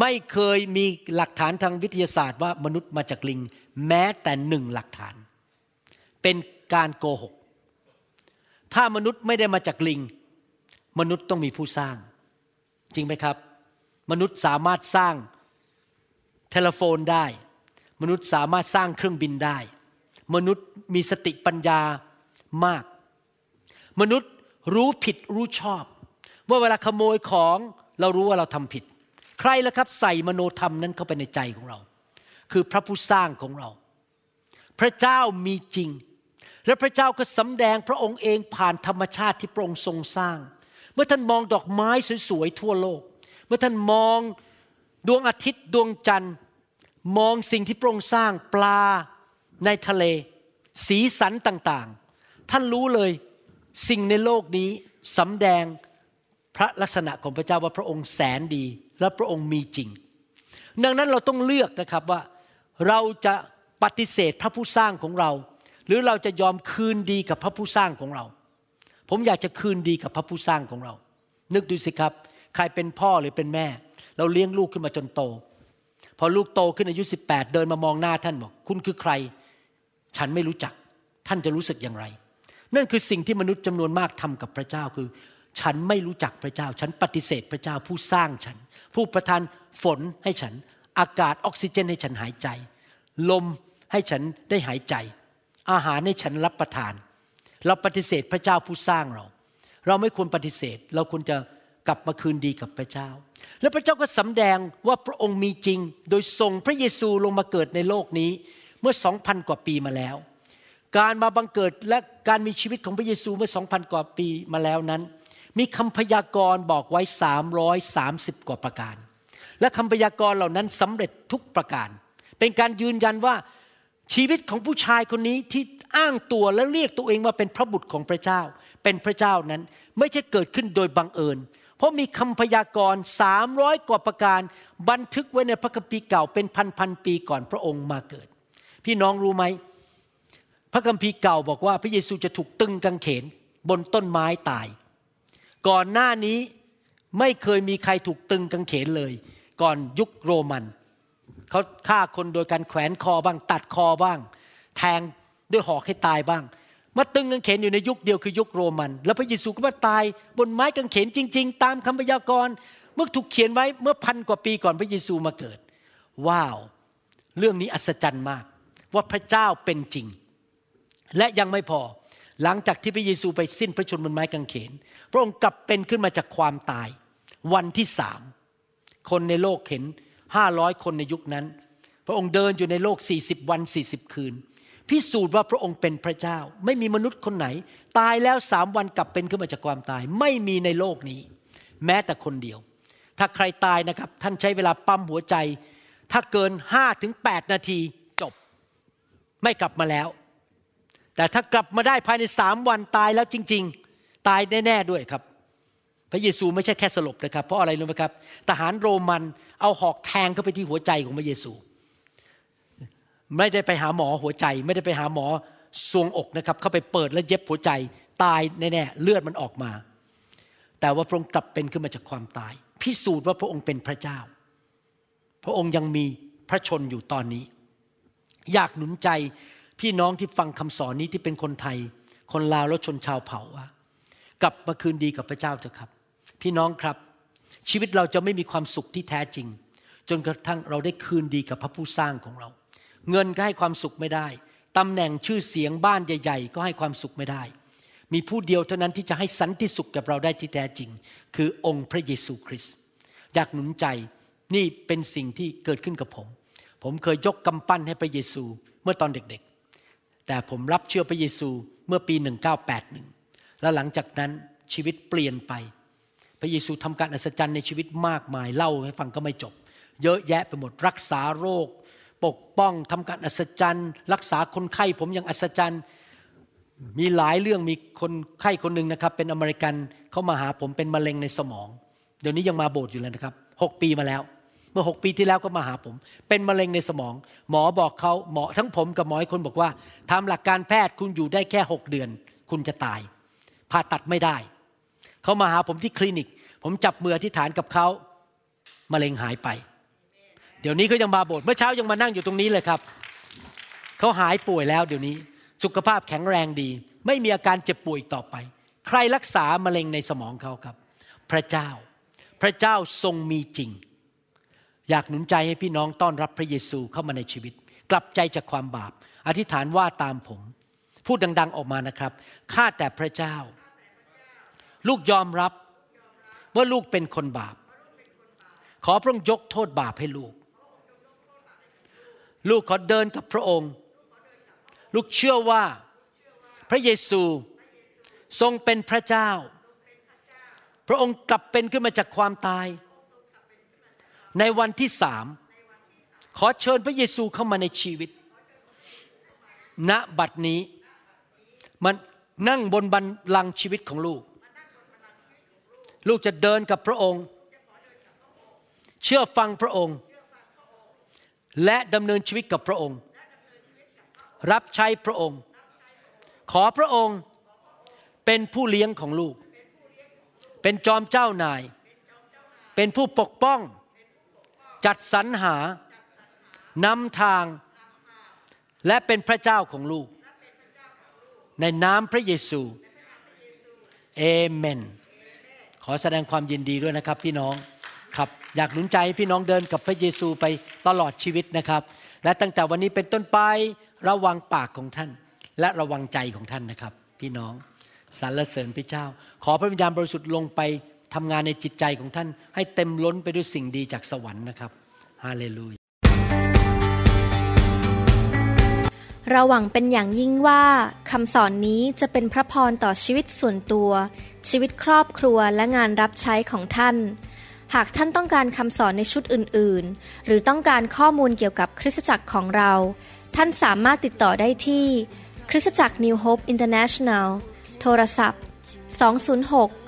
ไม่เคยมีหลักฐานทางวิทยาศาสตร์ว่ามนุษย์มาจากลิง แม้แต่หนึ่งหลักฐาน เป็นการโกหก ถ้ามนุษย์ไม่ได้มาจากลิง มนุษย์ต้องมีผู้สร้าง จริงไหมครับ มนุษย์สามารถสร้างเทเลโฟนได้ มนุษย์สามารถสร้างเครื่องบินได้ มนุษย์มีสติปัญญามาก มนุษย์รู้ผิดรู้ชอบ ว่าเวลาขโมยของเรารู้ว่าเราทำผิด ใครล่ะครับใส่มโนธรรมนั้นเข้าไปในใจของเรา คือพระผู้สร้างของเรา พระเจ้ามีจริง และพระเจ้าก็สำแดงพระองค์เองผ่านธรรมชาติที่พระองค์ทรงสร้าง เมื่อท่านมองดอกไม้สวยๆทั่วโลก เมื่อท่านมองดวงอาทิตย์ดวงจันทร์ มองสิ่งที่พระองค์สร้างปลาในทะเล สีสันต่างๆ ท่านรู้เลยสิ่งในโลกนี้สำแดงพระลักษณะของพระเจ้าว่าพระองค์แสนดี และพระองค์มีจริง ดังนั้นเราต้องเลือกนะครับว่าเราจะปฏิเสธพระผู้สร้างของเรา หรือเราจะยอมคืนดีกับพระผู้สร้างของเรา ผมอยากจะคืนดีกับพระผู้สร้างของเรา นึกดูสิครับ ใครเป็นพ่อหรือเป็นแม่ เราเลี้ยงลูกขึ้นมาจนโต พอลูกโตขึ้นอายุ 18 เดินมามองหน้าท่านบอก คุณคือใคร ฉันไม่รู้จัก ท่านจะรู้สึกอย่างไร นั่นคือสิ่งที่มนุษย์จำนวนมากทำกับพระเจ้าคือ ฉันไม่รู้จักพระเจ้า ฉันปฏิเสธพระเจ้าผู้สร้างฉัน ผู้ประทานฝนให้ฉัน อากาศออกซิเจนให้ฉันหายใจ ลมให้ฉันได้หายใจ อาหารให้ฉันรับประทาน เราปฏิเสธพระเจ้าผู้สร้างเรา เราไม่ควรปฏิเสธ เราควรจะกลับมาคืนดีกับพระเจ้า และพระเจ้าก็สำแดงว่าพระองค์มีจริง โดยส่งพระเยซูลงมาเกิดในโลกนี้เมื่อสองพันกว่าปีมาแล้ว การมาบังเกิดและการมีชีวิตของพระเยซูเมื่อสองพันกว่าปีมาแล้วนั้น มีคำพยากรณ์บอกไว้ 330 กว่าประการ และคำพยากรณ์เหล่านั้นสำเร็จทุกประการ เป็นการยืนยันว่าชีวิตของผู้ชายคนนี้ที่อ้างตัวและเรียกตัวเองว่าเป็นพระบุตรของพระเจ้า เป็นพระเจ้านั้นไม่ใช่เกิดขึ้นโดยบังเอิญ เพราะมีคำพยากรณ์300 กว่าประการ บันทึกไว้ในพระคัมภีร์เก่าเป็นพันพันๆปีก่อนพระองค์มาเกิด พี่น้องรู้ไหมพระคัมภีร์เก่าบอกว่าพระเยซูจะถูกตึงกางเขนบนต้นไม้ตาย ก่อนหน้านี้ไม่เคยมีใครถูกตึงกางเขนเลย ก่อนยุคโรมันเขาฆ่าคนโดยการแขวนคอบ้างตัดคอบ้าง แทงด้วยหอกให้ตายบ้าง มาตึงกางเขนอยู่ในยุคเดียวคือยุคโรมัน แล้วพระเยซูก็มาตายบนไม้กางเขนจริง ๆ ตามคำพยากรณ์เมื่อถูกเขียนไว้เมื่อพันกว่าปีก่อนพระเยซูมาเกิด ว้าว เรื่องนี้อัศจรรย์มาก ว่าพระเจ้าเป็นจริง และยังไม่พอ หลังจากที่พระเยซูไปสิ้นพระชนม์บนไม้กางเขน พระองค์กลับเป็นขึ้นมาจากความตาย วันที่สามคนในโลกเห็นห้าร้อยคนในยุคนั้น พระองค์เดินอยู่ในโลก40วัน40คืน พิสูจน์ว่าพระองค์เป็นพระเจ้า ไม่มีมนุษย์คนไหน ตายแล้วสามวันกลับเป็นขึ้นมาจากความตาย ไม่มีในโลกนี้ แม้แต่คนเดียว ถ้าใครตายนะครับท่านใช้เวลาปั๊มหัวใจ ถ้าเกิน5ถึง8นาทีจบ ไม่กลับมาแล้ว แต่ถ้ากลับมาได้ภายในสามวันตายแล้วจริง ๆ ตายแน่ๆด้วยครับ พระเยซูไม่ใช่แค่สลบนะครับ เพราะอะไรรู้ไหมครับ ทหารโรมันเอาหอกแทงเข้าไปที่หัวใจของพระเยซู ไม่ได้ไปหาหมอหัวใจ ไม่ได้ไปหาหมอซวงอกนะครับ เข้าไปเปิดและเย็บหัวใจ ตายแน่ๆเลือดมันออกมา แต่ว่าพระองค์กลับเป็นขึ้นมาจากความตาย พิสูจน์ว่าพระองค์เป็นพระเจ้า พระองค์ยังมีพระชนอยู่ตอนนี้ อยากหนุนใจ พี่น้องที่ฟังคำสอนนี้ที่เป็นคนไทย คนลาวและชนชาวเผ่าว่ากลับมาคืนดีกับพระเจ้าเถอะครับ พี่น้องครับ ชีวิตเราจะไม่มีความสุขที่แท้จริง จนกระทั่งเราได้คืนดีกับพระผู้สร้างของเรา เงินก็ให้ความสุขไม่ได้ตำแหน่งชื่อเสียงบ้านใหญ่ ๆ ก็ให้ความสุขไม่ได้ มีผู้เดียวเท่านั้นที่จะให้สันติสุขกับเราได้ที่แท้จริง คือองค์พระเยซูคริสต์อยากหนุนใจนี่เป็นสิ่งที่เกิดขึ้นกับผม ผมเคยยกกำปั้นให้พระเยซูเมื่อตอนเด็ก แต่ผมรับเชื่อพระเยซูเมื่อปี 1981 แล้วหลังจากนั้นชีวิตเปลี่ยนไป พระเยซูทำการอัศจรรย์ในชีวิตมากมายเล่าให้ฟังก็ไม่จบ เยอะแยะไปหมดรักษาโรค ปกป้องทำการอัศจรรย์ รักษาคนไข้ผมอย่างอัศจรรย์มีหลายเรื่องมีคนไข้คนหนึ่งนะครับ เป็นอเมริกันเขามาหาผมเป็นมะเร็งในสมอง เดี๋ยวนี้ยังมาโบสถ์อยู่เลยนะครับหกปีมาแล้ว เมื่อหกปีที่แล้วก็มาหาผม เป็นมะเร็งในสมอง หมอบอกเขาหมอทั้งผมกับหมออีกคนบอกว่าทำหลักการแพทย์คุณอยู่ได้แค่หกเดือน คุณจะตาย ผ่าตัดไม่ได้ เขามาหาผมที่คลินิก ผมจับมืออธิษฐานกับเขามะเร็งหายไป เดี๋ยวนี้เขายังมาโบสถ์เมื่อเช้ายังมานั่งอยู่ตรงนี้เลยครับเขาหายป่วยแล้วเดี๋ยวนี้ สุขภาพแข็งแรงดี ไม่มีอาการเจ็บป่วยอีกต่อไป ใครรักษามะเร็งในสมองเขาครับ พระเจ้า พระเจ้าทรงมีจริง อยากหนุนใจให้พี่น้องต้อนรับพระเยซูเข้ามาในชีวิต กลับใจจากความบาป อธิษฐานว่าตามผม พูดดัง ๆออกมานะครับข้าแต่พระเจ้า ลูกยอมรับว่าลูกเป็นคนบาป ขอพระองค์ยกโทษบาปให้ลูก ลูกขอเดินกับพระองค์ ลูกเชื่อว่าพระเยซูทรงเป็นพระเจ้า พระองค์กลับเป็นขึ้นมาจากความตาย ในวันที่สามขอเชิญพระเยซูเข้ามาในชีวิต ณบัดนี้ มันนั่งบนบันลังชีวิตของลูก ลูกจะเดินกับพระองค์ เชื่อฟังพระองค์ และดำเนินชีวิตกับพระองค์ รับใช้พระองค์ ขอพระองค์เป็นผู้เลี้ยงของลูก เป็นจอมเจ้านาย เป็นผู้ปกป้อง จัดสรรหานำทาง และเป็นพระเจ้าของลูก ในนามพระเยซูเอเมน ขอแสดงความยินดีด้วยนะครับพี่น้องครับอยากหนุนใจให้พี่น้องเดินกับพระเยซูไปตลอดชีวิตนะครับ และตั้งแต่วันนี้เป็นต้นไประวังปากของท่าน และระวังใจของท่านนะครับ พี่น้องสรรเสริญพระเจ้า ขอพระวิญญาณบริสุทธิ์ลงไป ทำงานในจิตใจของท่านให้เต็มล้นไปด้วยสิ่งดีจากสวรรค์นะครับฮาเลลูยาเราหวังเป็นอย่างยิ่งว่าคำสอนนี้จะเป็นพระพรต่อชีวิตส่วนตัว ชีวิตครอบครัวและงานรับใช้ของท่าน หากท่านต้องการคำสอนในชุดอื่น ๆ หรือต้องการข้อมูลเกี่ยวกับคริสตจักรของเรา ท่านสามารถติดต่อได้ที่ คริสตจักร New Hope International โทรศัพท์ 206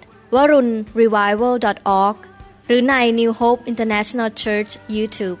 www.warunrevival.org หรือใน New Hope International Church YouTube